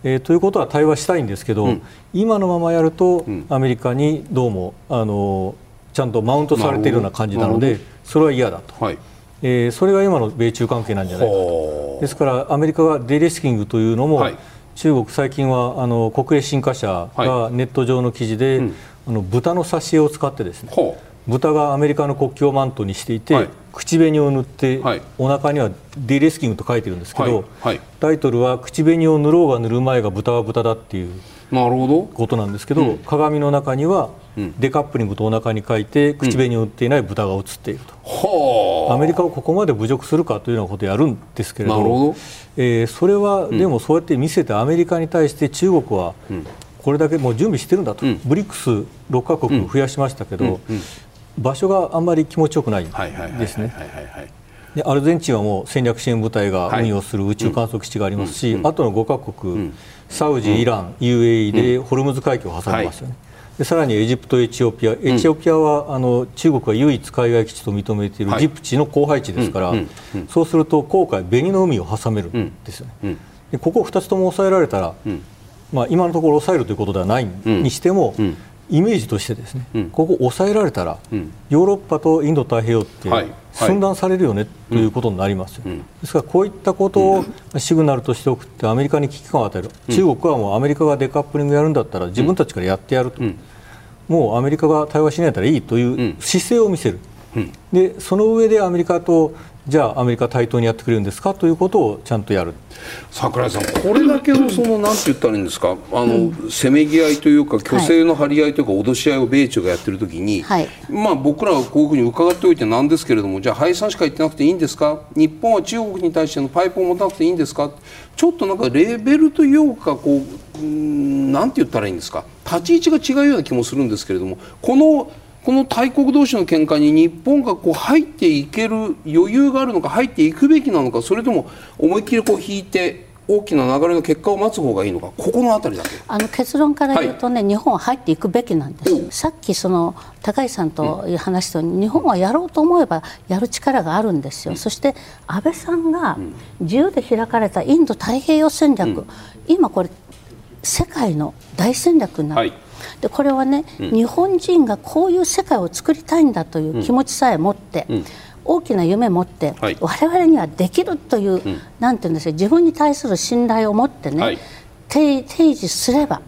えー、ということは対話したいんですけど、うん、今のままやると、アメリカにどうもあのちゃんとマウントされているような感じなのでそれは嫌だと、はい、えー、それが今の米中関係なんじゃないかと。ですからアメリカがデリスキングというのも、はい、中国最近はあの国営新華社がネット上の記事で、はい、あの豚の挿絵を使ってですね、豚がアメリカの国旗をマントにしていて、はい、口紅を塗って、はい、お腹にはディレスキングと書いてるんですけど、はい。はい、タイトルは口紅を塗ろうが塗る前が豚は豚だっていうなるほど。ことなんですけど、うん、鏡の中にはデカップリングとお腹に書いて口紅を塗っていない豚が写っていると、うん、アメリカをここまで侮辱するかというようなことをやるんですけれどもえー、それは、でもそうやって見せてアメリカに対して中国はこれだけもう準備してるんだと、ブリックス6カ国増やしましたけど、場所があんまり気持ちよくないですね。でアルゼンチンはもう戦略支援部隊が運用する宇宙観測基地がありますし、あとの5カ国、サウジ、イラン、UAE でホルムズ海峡を挟みますよね。でさらにエジプト、エチオピア、エチオピアは、あの中国が唯一海外基地と認めているジプチの後輩地ですから、そうすると航海、紅の海を挟めるんですよね。でここ2つとも抑えられたら、まあ、今のところ抑えるということではないにしても、イメージとしてですね、うん、ここ抑えられたら、うん、ヨーロッパとインド太平洋って寸断されるよね、ということになりますよ、ですからこういったことをシグナルとして送ってアメリカに危機感を与える、中国はもうアメリカがデカップリングやるんだったら自分たちからやってやると、もうアメリカが対話しないからいいという姿勢を見せる、でその上でアメリカとじゃあアメリカ対等にやってくれるんですかということをちゃんとやる。櫻井さん、これだけのそのなんて言ったらいいんですか、あの、うん、せめぎ合いというか、虚勢の張り合いというか、脅し合いを米中がやってるときに、はい、まあ、僕らはこういうふうに伺っておいてなんですけれども、じゃあ、敗産しか言ってなくていいんですか、日本は中国に対してのパイプを持たなくていいんですか、ちょっとなんかレベルというか、こう、なんて言ったらいいんですか、立ち位置が違うような気もするんですけれども、このこの大国同士の喧嘩に日本がこう入っていける余裕があるのか入っていくべきなのかそれとも思いっきりこう引いて大きな流れの結果を待つ方がいいのかここのあたりだけ。あの結論から言うとね、はい、日本は入っていくべきなんです、さっきその高井さんという話と、うん、日本はやろうと思えばやる力があるんですよ、うん、そして安倍さんが自由で開かれたインド太平洋戦略、うん、今これ世界の大戦略になる、はいでこれはね、うん、日本人がこういう世界を作りたいんだという気持ちさえ持って、うん、大きな夢を持って、はい、我々にはできるという、うん、なんていうんですか自分に対する信頼を持ってね、はい、提示すれば、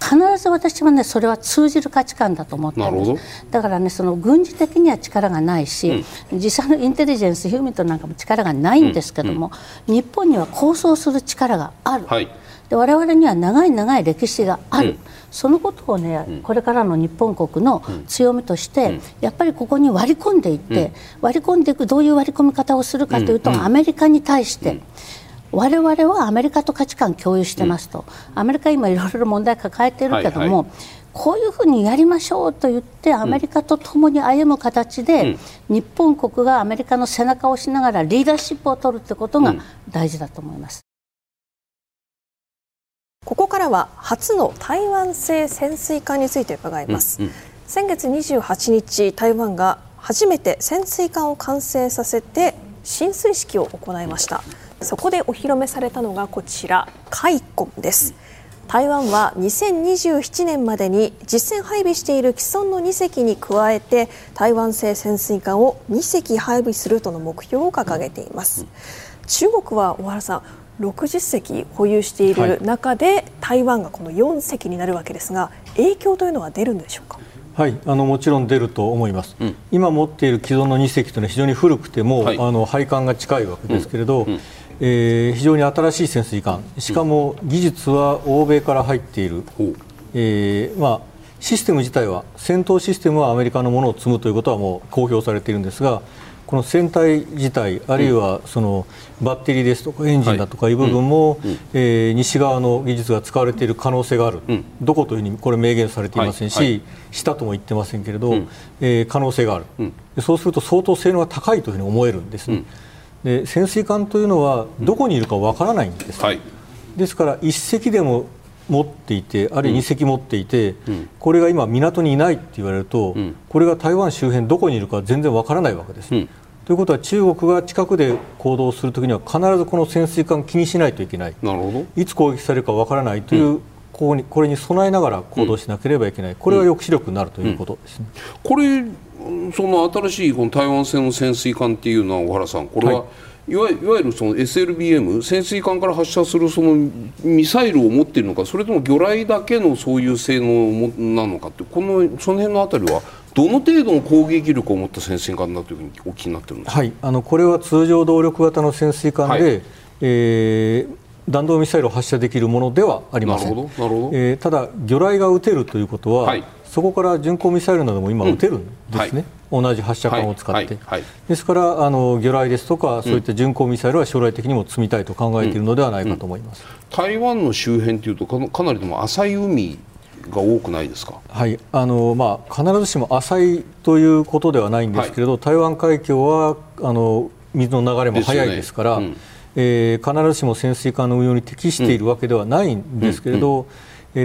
必ず私はねそれは通じる価値観だと思ってるんです。だからねその軍事的には力がないし、うん、実際のインテリジェンスヒューミントなんかも力がないんですけども、うん、日本には構想する力がある、はい、で我々には長い長い歴史がある、うん、そのことをね、うん、これからの日本国の強みとして、うん、やっぱりここに割り込んでいって、割り込んでいくどういう割り込み方をするかというと、アメリカに対して、我々はアメリカと価値観共有してますと、アメリカ今いろいろ問題抱えているけども、はいはい。こういうふうにやりましょうと言ってアメリカと共に歩む形で、日本国がアメリカの背中を押しながらリーダーシップを取るということが大事だと思います。ここからは初の台湾製潜水艦について伺います、うんうん、先月28日台湾が初めて潜水艦を完成させて進水式を行いました。そこでお披露目されたのがこちら海コンです。台湾は2027年までに実戦配備している既存の2隻に加えて台湾製潜水艦を2隻配備するとの目標を掲げています。中国は小原さん60隻保有している中で、はい、台湾がこの4隻になるわけですが影響というのは出るんでしょうか？はいあのもちろん出ると思います、うん、今持っている既存の2隻というのは非常に古くても、はい、あの配管が近いわけですけれど、うんうん、えー、非常に新しい潜水艦。しかも技術は欧米から入っている、えーまあ、システム自体は戦闘システムはアメリカのものを積むということはもう公表されているんですがこの船体自体あるいはそのバッテリーですとかエンジンだとかいう部分も、え西側の技術が使われている可能性がある、どこというふうにこれ明言されていませんし、したとも言ってませんけれど、え可能性がある、そうすると相当性能が高いというふうに思えるんです。ね。で潜水艦というのはどこにいるかわからないんです、ですから1隻でも持っていてあるいは2隻持っていて、うん、これが今港にいないって言われると、うん、これが台湾周辺どこにいるか全然わからないわけです、うん、ということは中国が近くで行動するときには必ずこの潜水艦を気にしないといけない。なるほど。いつ攻撃されるかわからないという、ここにこれに備えながら行動しなければいけない、これは抑止力になるということですね、これその新しいこの台湾製の潜水艦っていうのは小原さんこれは、はい。いわいわゆるその SLBM 潜水艦から発射するそのミサイルを持っているのかそれとも魚雷だけのそういう性能なのかってこのその辺のあたりはどの程度の攻撃力を持った潜水艦だというふうにお聞きになってるんですはい、あのこれは通常動力型の潜水艦で、はい、えー弾道ミサイルを発射できるものではありません。なるほどなるほど。えー、ただ魚雷が撃てるということは、はい、そこから巡航ミサイルなども今撃てるんですね。うんはい、同じ発射管を使って、ですからあの魚雷ですとかそういった巡航ミサイルは将来的にも積みたいと考えているのではないかと思います、うん。うん、台湾の周辺というとかなりでも浅い海が多くないですか、はいあのまあ、必ずしも浅いということではないんですけれど、台湾海峡はあの水の流れも速いですから、ね。うん、えー、必ずしも潜水艦の運用に適しているわけではないんですけれど、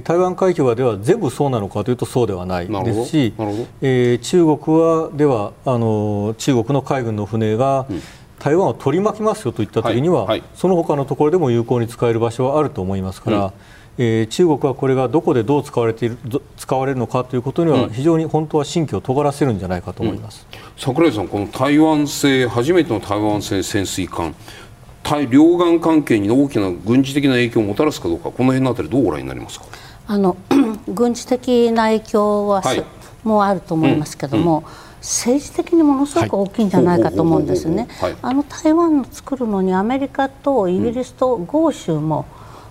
台湾海峡では全部そうなのかというとそうではないですし、えー、中国はではあの中国の海軍の船が、台湾を取り巻きますよといった時には、はい。はい、その他のところでも有効に使える場所はあると思いますから、うん、えー、中国はこれがどこでどう使われている使われるのかということには非常に本当は神経を尖らせるんじゃないかと思います、うん、櫻井さん、この台湾製初めての台湾製潜水艦対両岸関係に大きな軍事的な影響をもたらすかどうかこの辺のあたりどうご覧になりますか？あの [clears throat] 軍事的な影響は、はい、もうあると思いますけども、うん。うん、政治的にものすごく大きいんじゃないかと思うんですね。あの台湾を作るのにアメリカとイギリスと豪州も、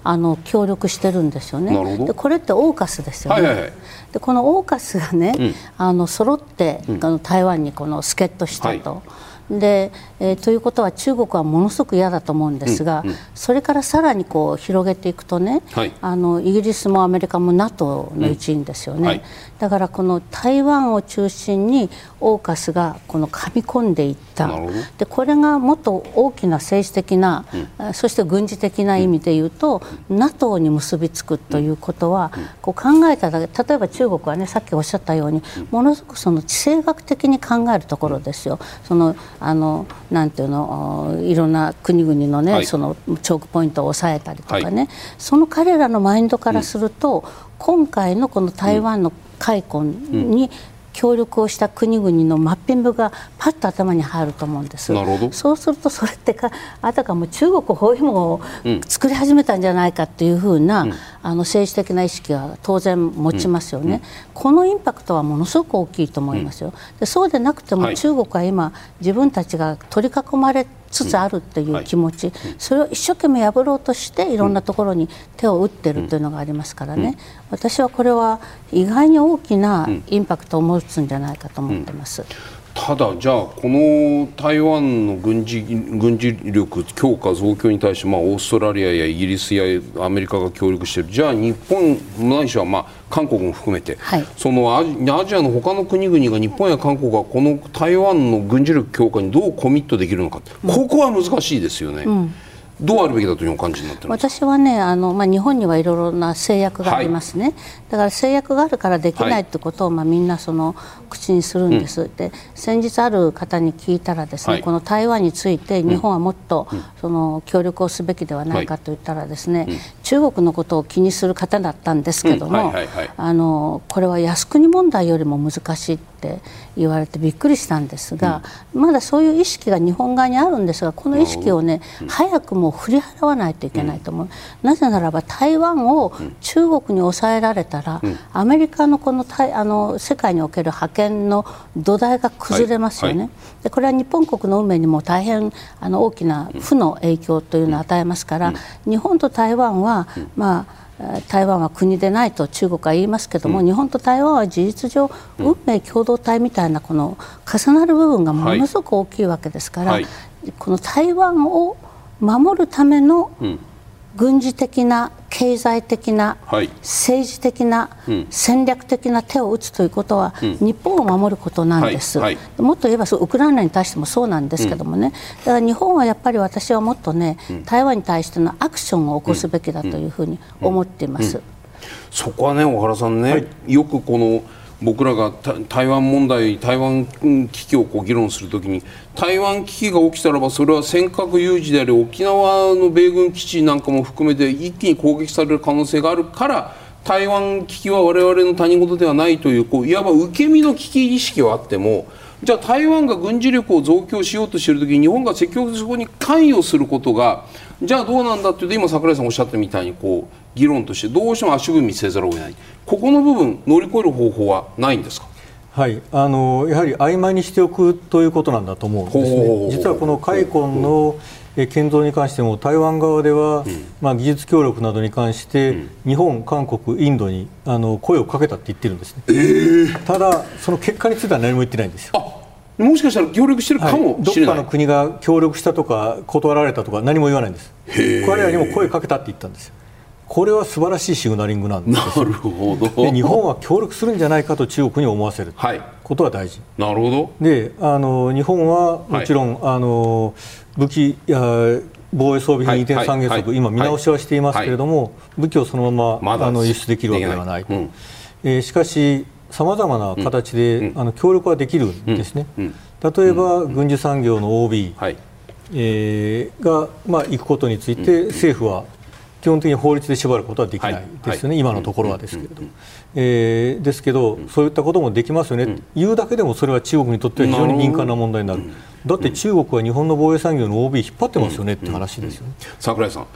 あの協力してるんですよね。でこれってオーカスですよね。はいはいはい、でこのオーカスがね、うん、あの揃って、あの台湾にこの助っ人したと。はい。で、えー、ということは中国はものすごく嫌だと思うんですが、うんうん、それからさらにこう広げていくとね、はい、あのイギリスもアメリカも NATO の一員ですよね、うんはい、だからこの台湾を中心にオーカスがこの噛み込んでいった。でこれがもっと大きな政治的な、うん、そして軍事的な意味で言うと、うん、NATO に結びつくということは、こう考えただけ例えば中国はねさっきおっしゃったようにものすごくその地政学的に考えるところですよ。そのあのなんていうのいろんな国々のね、はい、そのチョークポイントを抑えたりとかね、はい、その彼らのマインドからすると、うん、今回のこの台湾の開墾に協力をした国々のマッピングがパッと頭に入ると思うんです。そうするとそれってかあたかも中国包囲網を作り始めたんじゃないかっていうふうな、うん、あの政治的な意識は当然持ちますよね、うん。うん、このインパクトはものすごく大きいと思いますよ、でそうでなくても中国は今、自分たちが取り囲まれつつあるという気持ち、それを一生懸命破ろうとしていろんなところに手を打ってるというのがありますからね、私はこれは意外に大きなインパクトを持つんじゃないかと思ってます。ただ、じゃあこの台湾の軍事軍事力強化増強に対して、まあ、オーストラリアやイギリスやアメリカが協力している。じゃあ日本ないしは、まあ、韓国も含めて、はい、そのアジアの他の国々が日本や韓国がこの台湾の軍事力強化にどうコミットできるのか、うん、ここは難しいですよね。うん。どうあるべきだというお感じになって私はねあの、まあ、日本にはいろいろな制約がありますね、はい、だから制約があるからできないってことを、はい、まあ、みんなその口にするんです、うん、で先日ある方に聞いたらですね、はい、この台湾について日本はもっと、うん、その協力をすべきではないかと言ったらですね、中国のことを気にする方だったんですけども、あのこれは靖国問題よりも難しいってって言われてびっくりしたんですが、うん、まだそういう意識が日本側にあるんですがこの意識をね、うん、早くも振り払わないといけないと思う、なぜならば台湾を中国に抑えられたら、アメリカのこのあの世界における覇権の土台が崩れますよね、はい。はい、でこれは日本国の運命にも大変あの大きな負の影響というのを与えますから、日本と台湾は、まあ台湾は国でないと中国は言いますけども、うん、日本と台湾は事実上、運命共同体みたいなこの重なる部分がものすごく大きいわけですから、はい、この台湾を守るための軍事的な経済的な、はい、政治的な、うん、戦略的な手を打つということは、うん、日本を守ることなんです、はい。はい、もっと言えばウクライナに対してもそうなんですけどもね、だから日本はやっぱり私はもっとね、台湾に対してのアクションを起こすべきだというふうに思っています。そこはね小原さんね、よくこの僕らが台湾問題台湾危機をこう議論するときに台湾危機が起きたらばそれは尖閣有事であり沖縄の米軍基地なんかも含めて一気に攻撃される可能性があるから台湾危機は我々の他人事ではないというこういわば受け身の危機意識はあってもじゃあ台湾が軍事力を増強しようとしている時に日本が積極的に関与することがじゃあどうなんだっていうと今櫻井さんおっしゃったみたいにこう議論としてどうしても足踏みせざるを得ない。ここの部分乗り越える方法はないんですか？はい。あのやはり曖昧にしておくということなんだと思うんですね。実はこの海コンの、建造に関しても台湾側では、うん、まあ、技術協力などに関して、うん、日本、韓国、インドにあの声をかけたって言ってるんですね、えー、ただ、その結果については何も言ってないんですよ。もしかしたら協力してるかもはい、どっかの国が協力したとか断られたとか何も言わないんです。彼らにも声かけたって言ったんですよこれは素晴らしいシグナリングなんです。なるほど。で日本は協力するんじゃないかと中国に思わせることは大事、なるほど。であの日本はもちろん、はい、あの武器や防衛装備品移転三原則、はい、今見直しはしていますけれども、武器をそのまま、ま、あの輸出できるわけではないと、うん、えー、しかしさまざまな形で、うん、あの協力はできるんですね、例えば、軍需産業の OB、はい。えー、が、まあ、行くことについて政府は基本的に法律で縛ることはできないですよね、はい、今のところはですけれども、えー、ですけど、そういったこともできますよね、うん、言うだけでもそれは中国にとっては非常に敏感な問題になる、だって中国は日本の防衛産業の OB 引っ張ってますよねって話ですよね。櫻井さん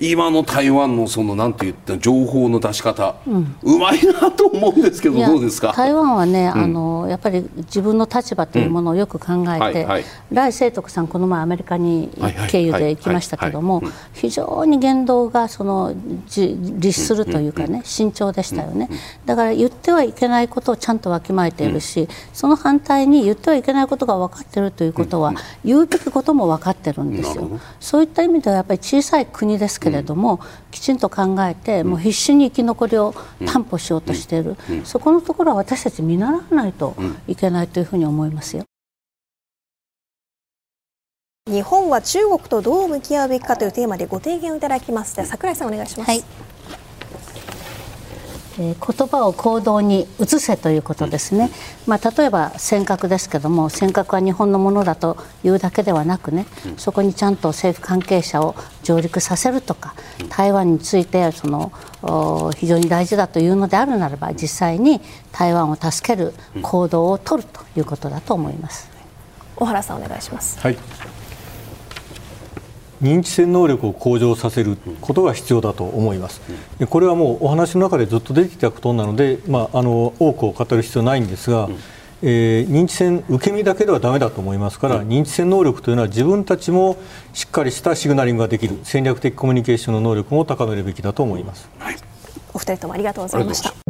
今の台湾のそのなんて言った情報の出し方、うまいなと思うんですけどどうですか？台湾はね、うん、あのやっぱり自分の立場というものをよく考えて、来清徳さんこの前アメリカに経由で行きましたけども非常に言動がその律するというかね、慎重でしたよね、だから言ってはいけないことをちゃんとわきまえているし、その反対に言ってはいけないことが分かっているということは、言うべきことも分かってるんですよ。そういった意味ではやっぱり小さい国ですけれども、きちんと考えてもう必死に生き残りを担保しようとしている、そこのところは私たち見習わないといけないというふうに思いますよ。日本は中国とどう向き合うべきかというテーマでご提言をいただきます。では桜井さんお願いします。はいえー、言葉を行動に移せということですね、まあ、例えば尖閣ですけども尖閣は日本のものだというだけではなくねそこにちゃんと政府関係者を上陸させるとか台湾についてその非常に大事だというのであるならば実際に台湾を助ける行動を取るということだと思います。小原さんお願いします。はい認知戦能力を向上させることが必要だと思います、これはもうお話の中でずっと出てきたことなので、まあ、あの多くを語る必要はないんですが、えー、認知戦受け身だけではだめだと思いますから、認知戦能力というのは自分たちもしっかりしたシグナリングができる戦略的コミュニケーションの能力も高めるべきだと思います、はい、お二人ともありがとうございました